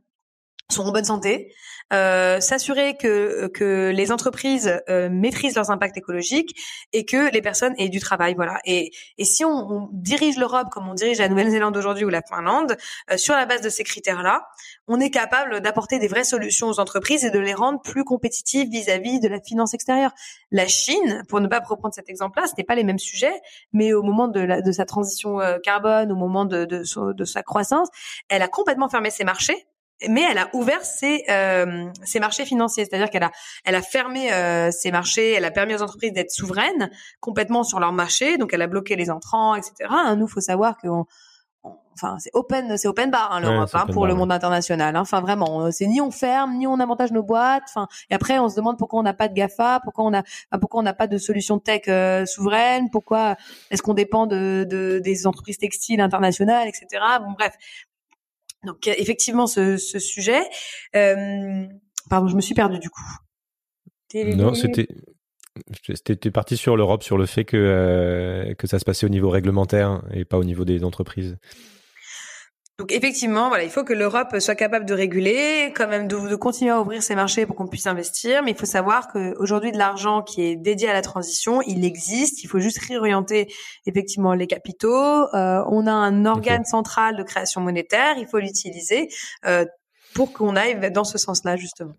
sont en bonne santé, euh, s'assurer que que les entreprises euh, maîtrisent leurs impacts écologiques et que les personnes aient du travail, voilà. Et et si on, on dirige l'Europe comme on dirige la Nouvelle-Zélande aujourd'hui ou la Finlande euh, sur la base de ces critères-là, on est capable d'apporter des vraies solutions aux entreprises et de les rendre plus compétitives vis-à-vis de la finance extérieure. La Chine, pour ne pas reprendre cet exemple-là, ce n'est pas les mêmes sujets, mais au moment de, la, de sa transition euh, carbone, au moment de, de, de sa croissance, elle a complètement fermé ses marchés mais elle a ouvert ses, euh, ses marchés financiers, c'est-à-dire qu'elle a, elle a fermé euh, ses marchés, elle a permis aux entreprises d'être souveraines complètement sur leur marché, donc elle a bloqué les entrants, etc. Hein, nous, faut savoir que enfin c'est open c'est open bar hein, l'Europe hein, pour le monde international. Hein. enfin vraiment c'est ni on ferme ni on avantage nos boîtes. Enfin et après on se demande pourquoi on n'a pas de Gafa pourquoi on a pourquoi on n'a pas de solution tech euh, souveraine pourquoi est-ce qu'on dépend de, de, des entreprises textiles internationales etc bon bref donc effectivement ce, ce sujet. Pardon, je me suis perdue du coup. Non, c'était c'était parti sur l'Europe, sur le fait que euh, que ça se passait au niveau réglementaire et pas au niveau des entreprises. Donc effectivement, voilà, il faut que l'Europe soit capable de réguler, quand même de, de continuer à ouvrir ses marchés pour qu'on puisse investir. Mais il faut savoir qu'aujourd'hui, de l'argent qui est dédié à la transition, il existe. Il faut juste réorienter effectivement les capitaux. Euh, on a un organe central de création monétaire. Il faut l'utiliser euh, pour qu'on aille dans ce sens-là justement.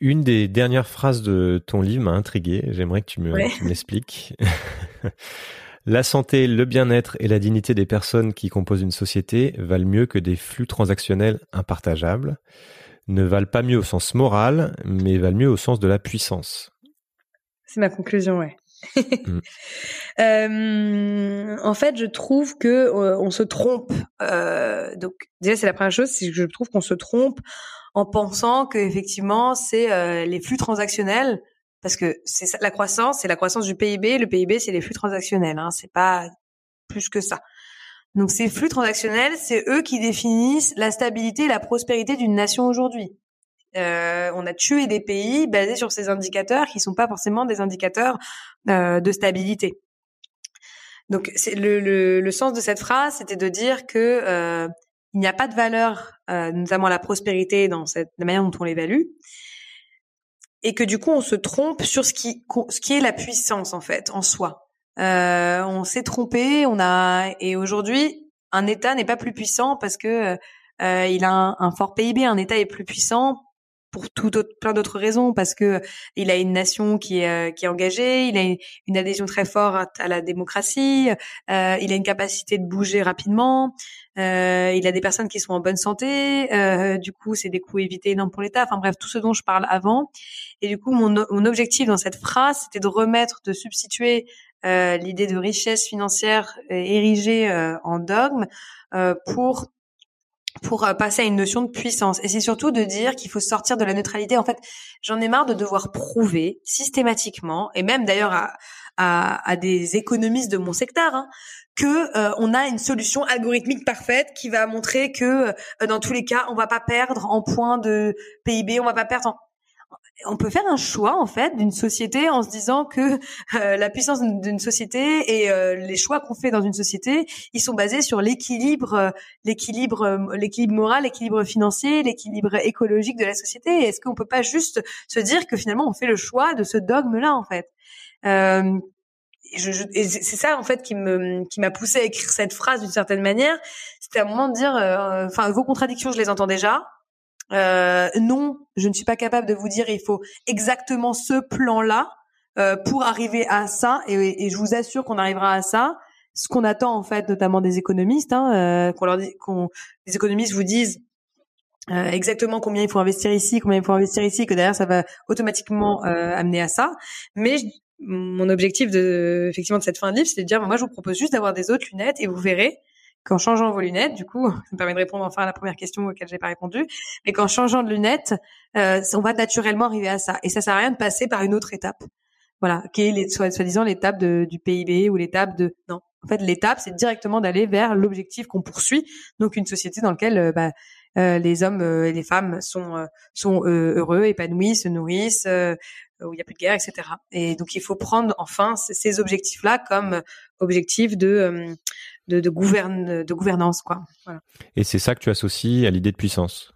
Une des dernières phrases de ton livre m'a intrigué. J'aimerais que tu me, tu m'expliques. La santé, le bien-être et la dignité des personnes qui composent une société valent mieux que des flux transactionnels impartageables, ne valent pas mieux au sens moral, mais valent mieux au sens de la puissance. C'est ma conclusion, ouais. Mm. euh, en fait, je trouve que euh, on se trompe. Euh, donc déjà, c'est la première chose, c'est que je trouve qu'on se trompe en pensant que effectivement, c'est les flux transactionnels parce que c'est la croissance, c'est la croissance du PIB. Le PIB, c'est les flux transactionnels. Hein, c'est pas plus que ça. Donc ces flux transactionnels, c'est eux qui définissent la stabilité et la prospérité d'une nation aujourd'hui. Euh, on a tué des pays basés sur ces indicateurs qui sont pas forcément des indicateurs euh, de stabilité. Donc le, le, le, sens de cette phrase, c'était de dire que euh, il n'y a pas de valeur, euh, notamment la prospérité, dans cette la manière dont on l'évalue et que du coup on se trompe sur ce qui ce qui est la puissance en fait en soi. Euh, on s'est trompé, on a et aujourd'hui un État n'est pas plus puissant parce que euh, il a un, un, fort PIB. Un État est plus puissant pour tout autre, plein d'autres raisons parce que il a une nation qui est euh, qui est engagée, il a une, adhésion très forte à la démocratie, euh, il a une capacité de bouger rapidement, euh, il a des personnes qui sont en bonne santé, euh, du coup c'est des coûts évités énormes pour l'État. Enfin bref, tout ce dont je parle avant. Et du coup mon, mon objectif dans cette phrase c'était de remettre, de substituer euh, l'idée de richesse financière érigée en dogme pour pour euh, passer à une notion de puissance. Et c'est surtout de dire qu'il faut sortir de la neutralité. En fait, j'en ai marre de devoir prouver systématiquement, et même d'ailleurs à, à, à, des économistes de mon secteur, hein, que euh, on a une solution algorithmique parfaite qui va montrer que euh, dans tous les cas, on va pas perdre en points de PIB, on va pas perdre en on peut faire un choix en fait d'une société en se disant que euh, la puissance d'une société et euh, les choix qu'on fait dans une société, ils sont basés sur l'équilibre, euh, l'équilibre, l'équilibre moral, l'équilibre financier, l'équilibre écologique de la société. Est-ce qu'on peut pas juste se dire que finalement on fait le choix de ce dogme-là en fait? Et c'est ça en fait qui me qui m'a poussé à écrire cette phrase d'une certaine manière. C'était un moment de dire, enfin vos contradictions, je les entends déjà euh, non, je ne suis pas capable de vous dire il faut exactement ce plan-là euh, pour arriver à ça. Et, je vous assure qu'on arrivera à ça. Ce qu'on attend en fait, notamment des économistes, hein, euh, qu'on leur dit, qu'on les économistes vous disent euh, exactement combien il faut investir ici, combien il faut investir ici, que derrière ça va automatiquement euh, amener à ça. Mais mon objectif de effectivement de cette fin de livre, c'est de dire moi je vous propose juste d'avoir des autres lunettes et vous verrez qu'en changeant vos lunettes, du coup, ça me permet de répondre enfin à la première question auquel j'ai pas répondu, mais qu'en changeant de lunettes, euh, on va naturellement arriver à ça. Et ça sert à rien de passer par une autre étape. Voilà, qui est soi-disant l'étape du PIB ou l'étape de non. En fait, l'étape, c'est directement d'aller vers l'objectif qu'on poursuit, donc une société dans laquelle euh, bah, euh, les hommes et les femmes sont sont heureux, épanouis, se nourrissent, où il n'y a plus de guerre, etc. Et donc il faut prendre enfin ces objectifs-là comme objectifs de de, de, gouverne, de gouvernance. Quoi. Voilà. Et c'est ça que tu associes à l'idée de puissance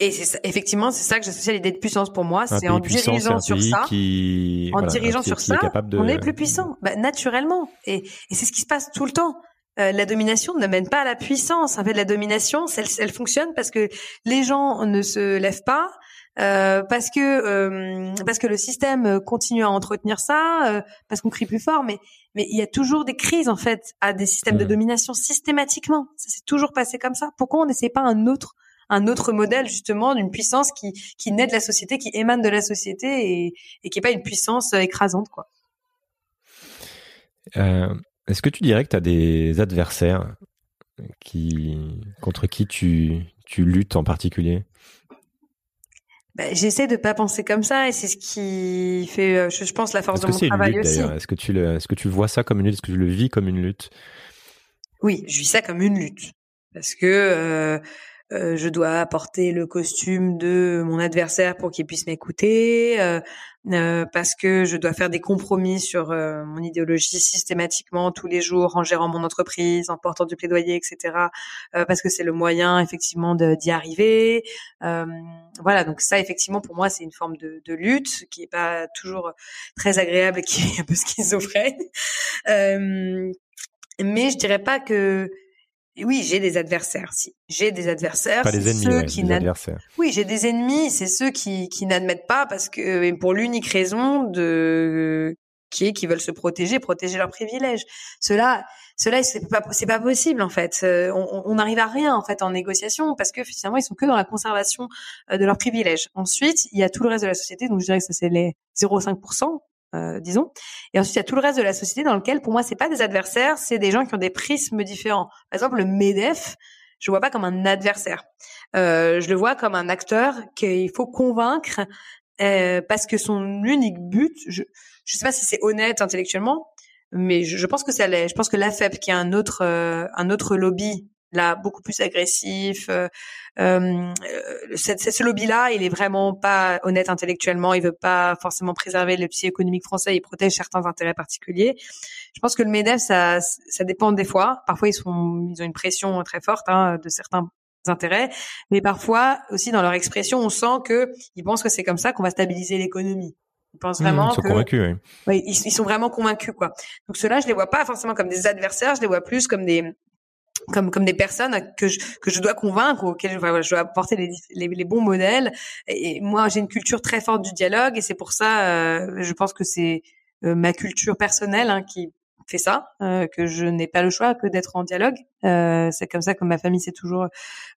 et c'est effectivement, c'est ça que j'associe à l'idée de puissance pour moi. C'est en dirigeant sur ça, qui, en dirigeant sur ça, on est plus puissant, bah, naturellement. Et, et c'est ce qui se passe tout le temps. Euh, la domination ne mène pas à la puissance. En fait, la domination, elle, elle fonctionne parce que les gens ne se lèvent pas, euh, parce que euh, parce que le système continue à entretenir ça, euh, parce qu'on crie plus fort, mais mais il y a toujours des crises en fait à des systèmes de mmh. domination systématiquement. Ça s'est toujours passé comme ça. Pourquoi on n'essaie pas un autre un autre modèle justement d'une puissance qui qui naît de la société, qui émane de la société et, et qui est pas une puissance écrasante quoi? Est-ce que tu dirais que tu as des adversaires qui contre qui tu tu luttes en particulier? Bah, J'essaie de pas penser comme ça et c'est ce qui fait, euh, je, pense, la force de mon travail aussi. Est-ce que tu le, est-ce que tu vois ça comme une lutte? Est-ce que tu le vis comme une lutte? Oui, je vis ça comme une lutte. Parce que euh, euh, je dois apporter le costume de mon adversaire pour qu'il puisse m'écouter, euh, euh, parce que je dois faire des compromis sur mon idéologie systématiquement tous les jours en gérant mon entreprise, en portant du plaidoyer, etc. parce que c'est le moyen effectivement d'y arriver. voilà, donc ça effectivement pour moi c'est une forme de, de, lutte qui est pas toujours très agréable et qui est un peu schizophrène. mais je dirais pas que oui, j'ai des adversaires. Si j'ai des adversaires, pas des ennemis, qui des adversaires. Oui, j'ai des ennemis. C'est ceux qui qui n'admettent pas parce que pour l'unique raison de qui est qui veulent se protéger, protéger leurs privilèges. Cela, cela c'est pas c'est pas possible en fait. Euh, on n'arrive à rien en fait en négociation parce que finalement ils sont que dans la conservation euh, de leurs privilèges. Ensuite, il y a tout le reste de la société. Donc je dirais que ça c'est les 0,5% euh, disons. Et ensuite, il y a tout le reste de la société dans lequel, pour moi, c'est pas des adversaires, c'est des gens qui ont des prismes différents. Par exemple, le Medef, je vois pas comme un adversaire. Euh, je le vois comme un acteur qu'il faut convaincre euh, parce que son unique but, je je sais pas si c'est honnête intellectuellement, mais je, pense que ça l'est. Je pense que l'AFEP, qui est un autre un autre lobby là beaucoup plus agressif. Euh, euh, ce lobby-là, il est vraiment pas honnête intellectuellement. Il veut pas forcément préserver le psy économique français. Il protège certains intérêts particuliers. Je pense que le Medef, ça, ça dépend des fois. Parfois, ils sont, ils ont une pression très forte hein, de certains intérêts, mais parfois aussi dans leur expression, on sent que ils pensent que c'est comme ça qu'on va stabiliser l'économie. Ils pensent mmh, vraiment ils sont convaincus. Oui. oui ils, ils, sont vraiment convaincus quoi. Donc ceux-là, je les vois pas forcément comme des adversaires, je les vois plus comme des comme comme des personnes que je que je dois convaincre auxquelles je, dois apporter les, les, les, bons modèles. Et moi j'ai une culture très forte du dialogue et c'est pour ça euh, je pense que c'est euh, ma culture personnelle hein, qui fait ça, euh, que je n'ai pas le choix que d'être en dialogue. Euh, c'est comme ça que ma famille s'est toujours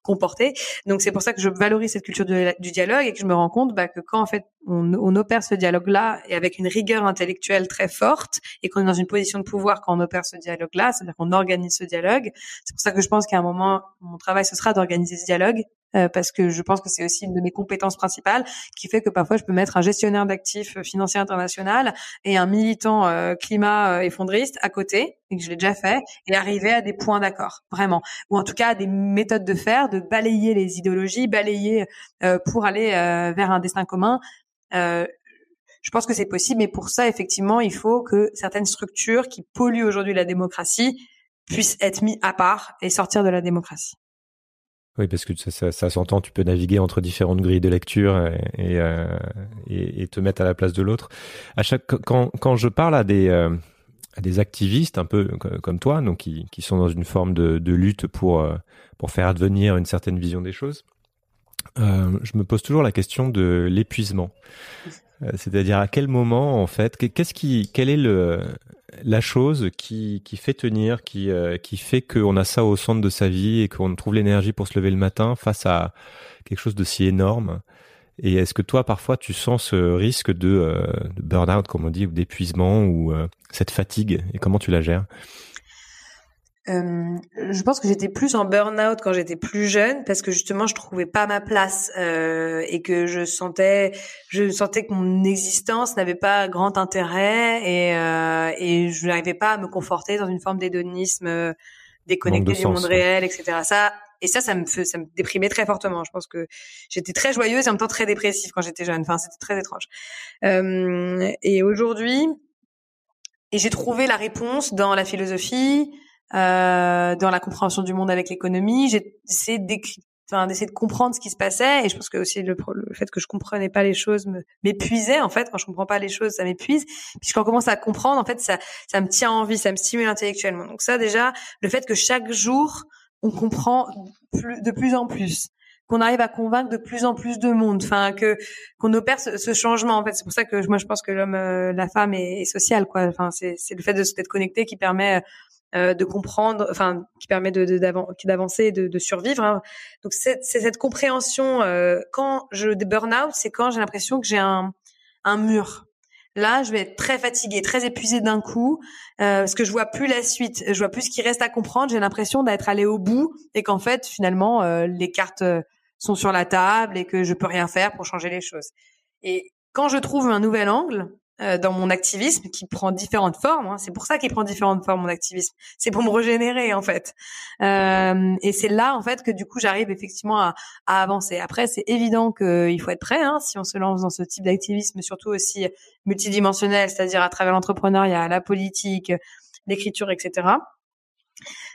comportée. Donc c'est pour ça que je valorise cette culture du dialogue et que je me rends compte bah, que quand en fait on, on opère ce dialogue-là et avec une rigueur intellectuelle très forte et qu'on est dans une position de pouvoir quand on opère ce dialogue-là, c'est-à-dire qu'on organise ce dialogue. C'est pour ça que je pense qu'à un moment mon travail ce sera d'organiser ce dialogue euh, parce que je pense que c'est aussi une de mes compétences principales qui fait que parfois je peux mettre un gestionnaire d'actifs euh, financiers international et un militant euh, climat effondriste à côté et que je l'ai déjà fait et arriver à des points d'accord vraiment. Ou en tout cas à des méthodes de faire de balayer les idéologies balayer pour aller vers un destin commun. Je pense que c'est possible mais pour ça effectivement il faut que certaines structures qui polluent aujourd'hui la démocratie puissent être mis à part et sortir de la démocratie oui, parce que ça, ça, s'entend, tu peux naviguer entre différentes grilles de lecture et, euh, et, et te mettre à la place de l'autre. À chaque quand, quand je parle à des euh, à des activistes un peu comme toi, donc qui, qui sont dans une forme de, de lutte pour euh, pour faire advenir une certaine vision des choses, euh, je me pose toujours la question de l'épuisement. Euh, c'est-à-dire à quel moment en fait, qu'est-ce qui, quelle est le la chose qui, qui fait tenir, qui, euh, qui fait qu'on a ça au centre de sa vie et qu'on trouve l'énergie pour se lever le matin face à quelque chose de si énorme. Et est-ce que toi, parfois, tu sens ce risque de, euh, de burn-out, comme on dit, ou d'épuisement, ou cette fatigue, et comment tu la gères? Euh, je pense que j'étais plus en burn-out quand j'étais plus jeune parce que justement je trouvais pas ma place euh, et que je sentais je sentais que mon existence n'avait pas grand intérêt et euh, et je n'arrivais pas à me conforter dans une forme d'hédonisme euh, déconnecté du monde réel etc ça et ça ça me ça me déprimait très fortement. Je pense que j'étais très joyeuse et en même temps très dépressive quand j'étais jeune. Enfin c'était très étrange. Et aujourd'hui et j'ai trouvé la réponse dans la philosophie euh, dans la compréhension du monde avec l'économie. J'ai essayé d'essayer de comprendre ce qui se passait et je pense que aussi le, le fait que je comprenais pas les choses m'épuisait en fait quand je comprends pas les choses ça m'épuise puis quand on commence à comprendre en fait ça ça me tient en vie ça me stimule intellectuellement donc ça déjà le fait que chaque jour on comprend plus, de plus en plus qu'on arrive à convaincre de plus en plus de monde, enfin que qu'on opère ce, changement. En fait, c'est pour ça que moi je pense que l'homme, euh, la femme est, est social, quoi. Enfin, c'est c'est le fait de s'être connecté qui permet euh, de comprendre, enfin qui permet de d'avancer, de, de, survivre. Hein. Donc c'est cette compréhension. Euh, quand je burn out, c'est quand j'ai l'impression que j'ai un un mur. Là, je vais être très fatiguée, très épuisée d'un coup, euh, parce que je vois plus la suite, je vois plus ce qui reste à comprendre. J'ai l'impression d'être allée au bout et qu'en fait, finalement, euh, les cartes sont sur la table et que je peux rien faire pour changer les choses. Et quand je trouve un nouvel angle euh, dans mon activisme qui prend différentes formes, hein, c'est pour ça qu'il prend différentes formes mon activisme, c'est pour me régénérer en fait. Euh, et c'est là en fait que du coup j'arrive effectivement à, à avancer. Après c'est évident qu'il faut être prêt hein, si on se lance dans ce type d'activisme, surtout aussi multidimensionnel, c'est-à-dire à travers l'entrepreneuriat, la politique, l'écriture, etc.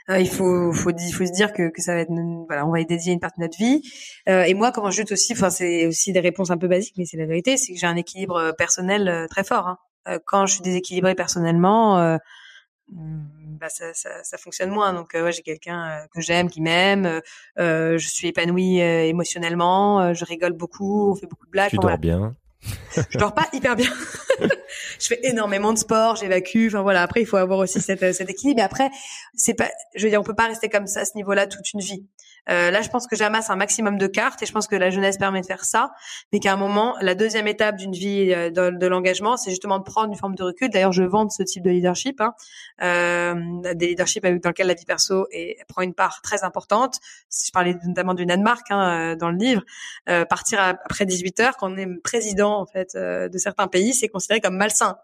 Euh, il faut, faut, faut se dire que, que ça va être, voilà, on va y dédier une partie de notre vie. Euh, et moi, comment je aussi, enfin, c'est aussi des réponses un peu basiques, mais c'est la vérité, c'est que j'ai un équilibre euh, personnel euh, très fort. Hein. Euh, quand je suis déséquilibrée personnellement, mm, bah ça, ça, ça, fonctionne moins. Donc, ouais, j'ai quelqu'un que j'aime, qui m'aime. je suis épanouie émotionnellement. je rigole beaucoup. On fait beaucoup de blagues. Tu dors bien je dors pas hyper bien. je fais énormément de sport, j'évacue. Enfin voilà. Après, il faut avoir aussi cette, cet équilibre. Et après, c'est pas. Je veux dire, on peut pas rester comme ça à ce niveau-là toute une vie. Euh, là, je pense que j'amasse un maximum de cartes et je pense que la jeunesse permet de faire ça, mais qu'à un moment, la deuxième étape d'une vie euh, de, l'engagement, c'est justement de prendre une forme de recul. D'ailleurs, je vante ce type de leadership, hein, euh, des leaderships dans lesquels la vie perso est, prend une part très importante. Je parlais notamment du Danemark hein, euh, dans le livre. Euh, partir après 18 heures, quand on est président en fait de certains pays, c'est considéré comme malsain.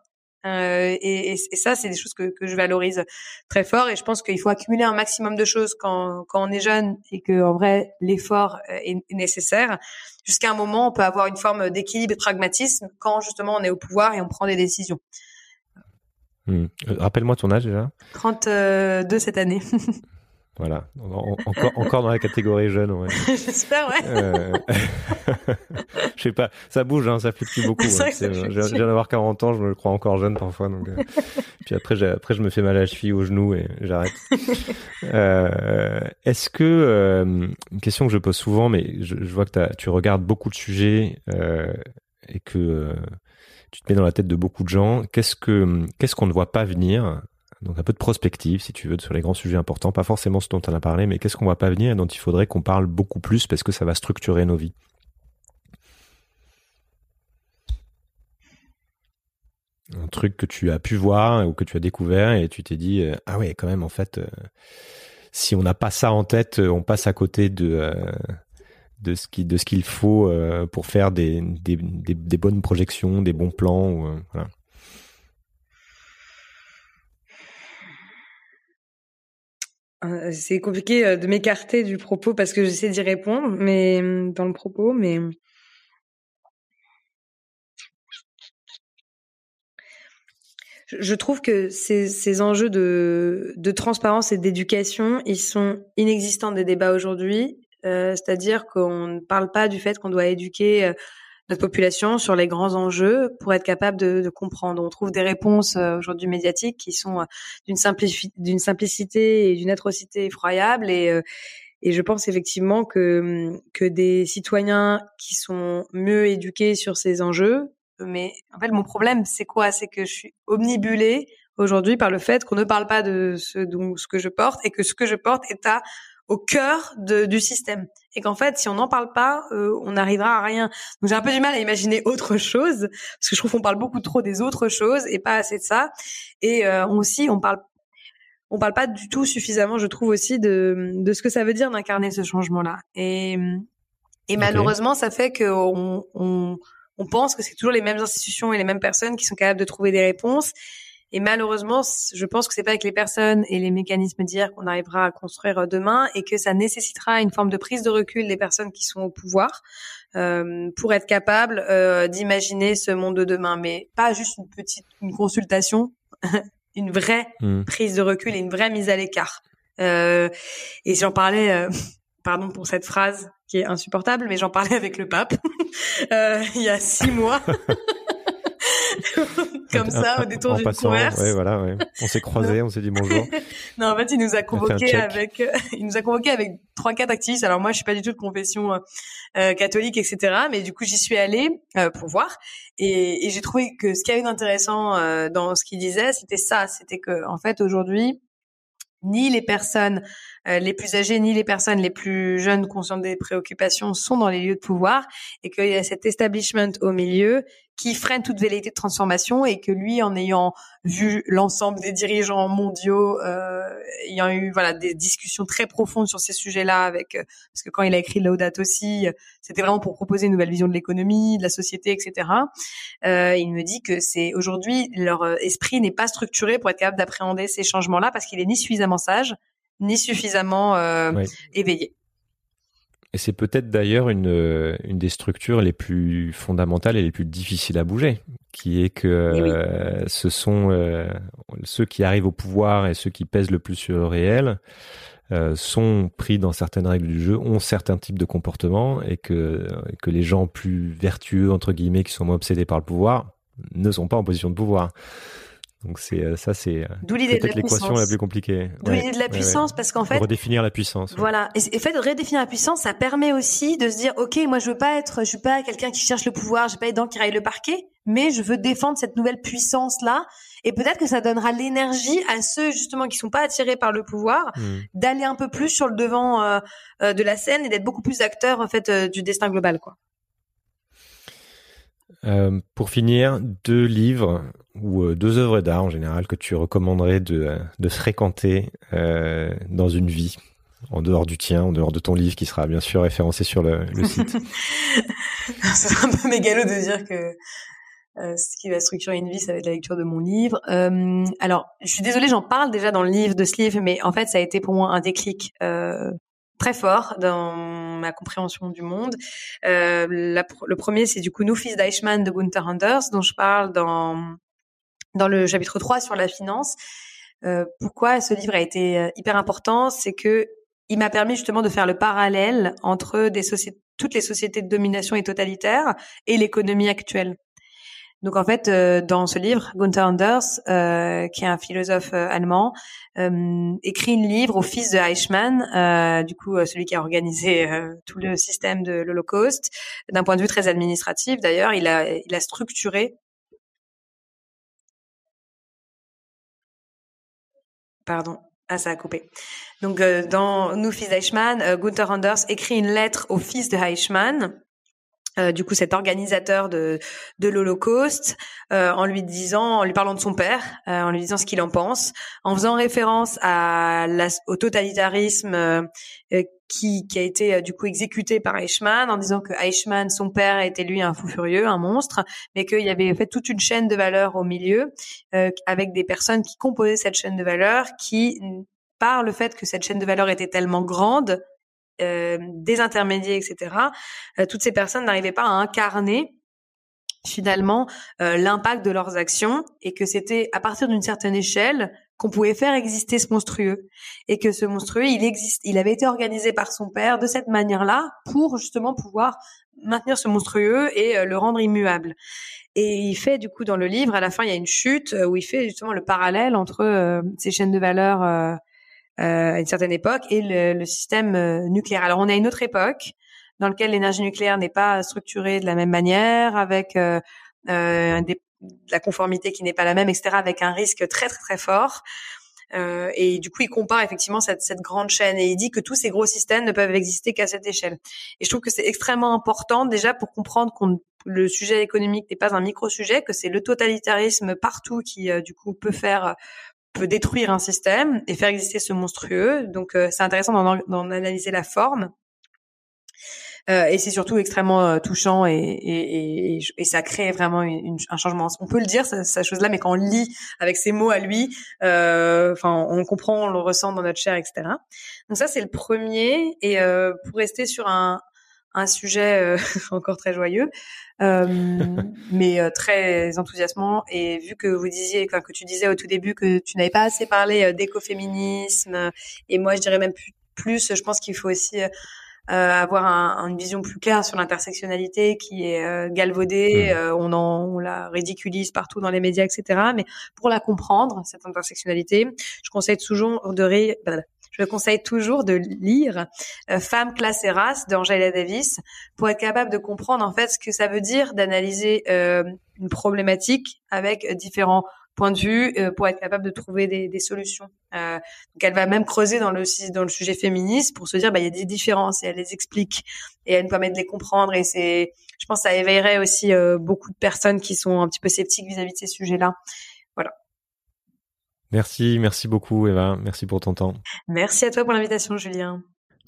Euh, et, et, ça, c'est des choses que, que, je valorise très fort. Et je pense qu'il faut accumuler un maximum de choses quand, quand on est jeune et que en vrai l'effort euh, est, nécessaire. Jusqu'à un moment, on peut avoir une forme d'équilibre et de pragmatisme quand justement on est au pouvoir et on prend des décisions. Hmm. Euh, rappelle-moi ton âge déjà. 32 cette année. Voilà, encore, encore dans la catégorie jeune, ouais. J'espère, ouais. Euh... je sais pas, ça bouge, hein, ça fluctue beaucoup. Je viens d'avoir 40 ans, je me crois encore jeune parfois. Donc, euh... Puis après, après, je me fais mal à la cheville, au genou et j'arrête. euh, Est-ce que, euh, une question que je pose souvent, mais je, je vois que as, tu regardes beaucoup de sujets et que tu te mets dans la tête de beaucoup de gens, qu'est-ce que qu'est-ce qu'on ne voit pas venir donc un peu de prospective, si tu veux, sur les grands sujets importants, pas forcément ce dont on a parlé, mais qu'est-ce qu'on va pas venir et dont il faudrait qu'on parle beaucoup plus parce que ça va structurer nos vies? Un truc que tu as pu voir ou que tu as découvert et tu t'es dit euh, ah ouais quand même en fait euh, si on n'a pas ça en tête on passe à côté de euh, de ce qui de ce qu'il faut pour faire des, des, des, bonnes projections des bons plans ou, voilà. C'est compliqué euh, de m'écarter du propos parce que j'essaie d'y répondre, mais mmh, dans le propos, mais mmh. je trouve que ces, enjeux de, transparence et d'éducation, ils sont inexistants des débats aujourd'hui. Euh, C'est-à-dire qu'on ne parle pas du fait qu'on doit éduquer euh, notre population sur les grands enjeux pour être capable de, de comprendre. On trouve des réponses euh, aujourd'hui médiatiques qui sont euh, d'une d'une simplicité et d'une atrocité effroyable et euh, et je pense effectivement que que des citoyens qui sont mieux éduqués sur ces enjeux, mais en fait mon problème c'est quoi? C'est que je suis omnibulée aujourd'hui par le fait qu'on ne parle pas de ce, donc, ce que je porte et que ce que je porte est à au cœur de, du système. Et qu'en fait si on n'en parle pas euh, on n'arrivera à rien. Donc j'ai un peu du mal à imaginer autre chose parce que je trouve qu'on parle beaucoup trop des autres choses et pas assez de ça. Et euh, aussi on parle on parle pas du tout suffisamment je trouve aussi de de ce que ça veut dire d'incarner ce changement là et et malheureusement ça fait que on, on, on pense que c'est toujours les mêmes institutions et les mêmes personnes qui sont capables de trouver des réponses et malheureusement, je pense que c'est pas avec les personnes et les mécanismes d'hier qu'on arrivera à construire euh, demain, et que ça nécessitera une forme de prise de recul des personnes qui sont au pouvoir euh, pour être capable euh, d'imaginer ce monde de demain, mais pas juste une petite une consultation, une vraie hmm. prise de recul et une vraie mise à l'écart. Euh, et j'en parlais. Euh, pardon pour cette phrase qui est insupportable, mais j'en parlais avec le pape euh, il y a six mois. comme ça au détour d'une converse. Ouais, voilà, ouais. On s'est croisés, on s'est dit bonjour. non, en fait, il nous a convoqué avec, il nous a convoqué avec trois quatre activistes. Alors moi, je suis pas du tout de confession euh, euh catholique, etc. Mais du coup, j'y suis allée euh, pour voir, et, et j'ai trouvé que ce qui avait d'intéressant euh, dans ce qu'il disait, c'était ça, c'était que en fait aujourd'hui, ni les personnes euh, les plus âgés ni les personnes les plus jeunes conscientes des préoccupations sont dans les lieux de pouvoir et qu'il y a cet establishment au milieu qui freine toute velléité de transformation et que lui, en ayant vu l'ensemble des dirigeants mondiaux, euh, ayant eu voilà des discussions très profondes sur ces sujets-là, avec euh, parce que quand il a écrit Laudato aussi, c'était vraiment pour proposer une nouvelle vision de l'économie, de la société, etc. Euh, il me dit que c'est aujourd'hui leur esprit n'est pas structuré pour être capable d'appréhender ces changements-là parce qu'il est ni suffisamment sage ni suffisamment euh, éveillé. Et c'est peut-être d'ailleurs une, euh, une des structures les plus fondamentales et les plus difficiles à bouger, qui est que euh, ce sont ceux qui arrivent au pouvoir et ceux qui pèsent le plus sur le réel sont pris dans certaines règles du jeu, ont certains types de comportements et que, que les gens plus vertueux, entre guillemets, qui sont moins obsédés par le pouvoir, ne sont pas en position de pouvoir. Donc c'est euh, ça c'est euh, peut-être l'équation la plus compliquée. D'où l'idée de la puissance parce qu'en fait redéfinir la puissance. Voilà et, en fait de redéfinir la puissance ça permet aussi de se dire ok moi je veux pas être je suis pas quelqu'un qui cherche le pouvoir je veux pas être dans qui raille le parquet mais je veux défendre cette nouvelle puissance là et peut-être que ça donnera l'énergie à ceux justement qui sont pas attirés par le pouvoir hmm. d'aller un peu plus sur le devant euh, de la scène et d'être beaucoup plus acteurs en fait du destin global quoi. Pour finir, deux livres ou euh, deux œuvres d'art en général que tu recommanderais de, euh, de fréquenter euh, dans une vie, en dehors du tien, en dehors de ton livre qui sera bien sûr référencé sur le, le site? C'est un peu mégalo de dire que euh, ce qui va structurer une vie, ça va être la lecture de mon livre. Euh, alors, je suis désolée, j'en parle déjà dans le livre de ce livre, mais en fait, ça a été pour moi un déclic très fort dans ma compréhension du monde. Euh, le premier, c'est du coup Nous fils d'Eichmann de Gunther Anders, dont je parle dans dans le chapitre 3 sur la finance. Euh, pourquoi ce livre a été euh, hyper important, c'est que il m'a permis justement de faire le parallèle entre des toutes les sociétés de domination et totalitaire et l'économie actuelle. Donc en fait, euh, dans ce livre, Gunther Anders, euh, qui est un philosophe euh, allemand, écrit un livre au fils de Eichmann, du coup celui qui a organisé tout le système de l'Holocauste, d'un point de vue très administratif. D'ailleurs, il a, il a structuré. Pardon. Ah, ça a coupé. Donc, dans Nous, fils d'Eichmann, Gunther Anders écrit une lettre au fils de Eichmann, euh, du coup cet organisateur de, de l'Holocauste, euh, en lui disant, en lui parlant de son père, euh, en lui disant ce qu'il en pense, en faisant référence à la, au totalitarisme qui, qui a été du coup exécuté par Eichmann, en disant que Eichmann, son père, était lui un fou furieux, un monstre, mais qu'il y avait fait toute une chaîne de valeurs au milieu, avec des personnes qui composaient cette chaîne de valeurs, qui par le fait que cette chaîne de valeurs était tellement grande, euh, des intermédiaires, etc. Euh, toutes ces personnes n'arrivaient pas à incarner finalement euh, l'impact de leurs actions et que c'était à partir d'une certaine échelle qu'on pouvait faire exister ce monstrueux et que ce monstrueux il existe il avait été organisé par son père de cette manière-là pour justement pouvoir maintenir ce monstrueux et le rendre immuable et il fait du coup dans le livre à la fin il y a une chute où il fait justement le parallèle entre ces chaînes de valeur euh, à une certaine époque et le, le système euh, nucléaire. Alors on a une autre époque dans laquelle l'énergie nucléaire n'est pas structurée de la même manière, avec euh, euh des, la conformité qui n'est pas la même, etc., avec un risque très très très fort. Euh, et du coup, il compare effectivement cette, cette, grande chaîne et il dit que tous ces gros systèmes ne peuvent exister qu'à cette échelle. Et je trouve que c'est extrêmement important déjà pour comprendre qu'on le sujet économique n'est pas un micro-sujet, que c'est le totalitarisme partout qui du coup peut faire peut détruire un système et faire exister ce monstrueux. Donc euh, c'est intéressant d'en analyser la forme. Euh, et c'est surtout extrêmement euh, touchant et, et, et, ça crée vraiment un changement. On peut le dire, cette chose-là, mais quand on lit avec ces mots à lui, euh, enfin, on comprend, on le ressent dans notre chair, etc. Donc ça, c'est le premier. Et euh, pour rester sur un, un sujet encore très joyeux, euh, mais euh, très enthousiasmant. Et vu que vous disiez, que tu disais au tout début que tu n'avais pas assez parlé euh, d'écoféminisme, et moi je dirais même plus, je pense qu'il faut aussi avoir un, une vision plus claire sur l'intersectionnalité qui est galvaudée, mmh. on, en, on la ridiculise partout dans les médias, etc. Mais pour la comprendre, cette intersectionnalité, je conseille toujours de ré je conseille toujours de lire euh, Femme, classe et race d'Angela Davis pour être capable de comprendre en fait ce que ça veut dire d'analyser euh, une problématique avec différents points de vue euh, pour être capable de trouver des, des solutions. Euh, donc elle va même creuser dans le dans le sujet féministe pour se dire bah il y a des différences et elle les explique et elle nous permet de les comprendre et c'est je pense que ça éveillerait aussi beaucoup de personnes qui sont un petit peu sceptiques vis-à-vis -vis de ces sujets-là. Merci, merci beaucoup Eva, merci pour ton temps. Merci à toi pour l'invitation Julien.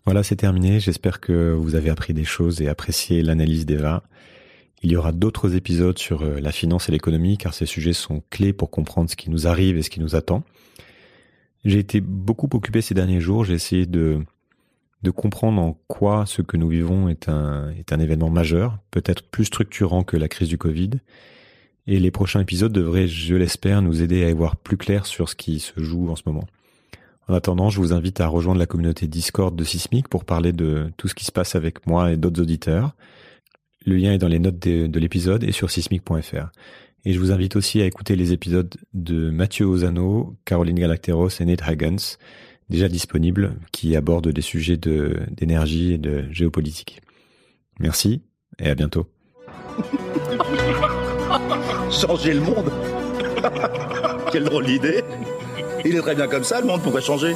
Voilà, c'est terminé. J'espère que vous avez appris des choses et apprécié l'analyse d'Eva. Il y aura d'autres épisodes sur euh, la finance et l'économie car ces sujets sont clés pour comprendre ce qui nous arrive et ce qui nous attend. J'ai été beaucoup occupé ces derniers jours. J'ai essayé de, de comprendre en quoi ce que nous vivons est un, est un événement majeur, peut-être plus structurant que la crise du Covid et les prochains épisodes devraient, je l'espère, nous aider à y voir plus clair sur ce qui se joue en ce moment. En attendant, je vous invite à rejoindre la communauté Discord de Sismic pour parler de tout ce qui se passe avec moi et d'autres auditeurs. Le lien est dans les notes de, l'épisode et sur sismic.fr. Et je vous invite aussi à écouter les épisodes de Mathieu Ozano, Caroline Galacteros et Nate Hagens, déjà disponibles, qui abordent des sujets d'énergie et de géopolitique. Merci et à bientôt. changer le monde. Quelle drôle d'idée. Il est très bien comme ça, le monde, pourquoi changer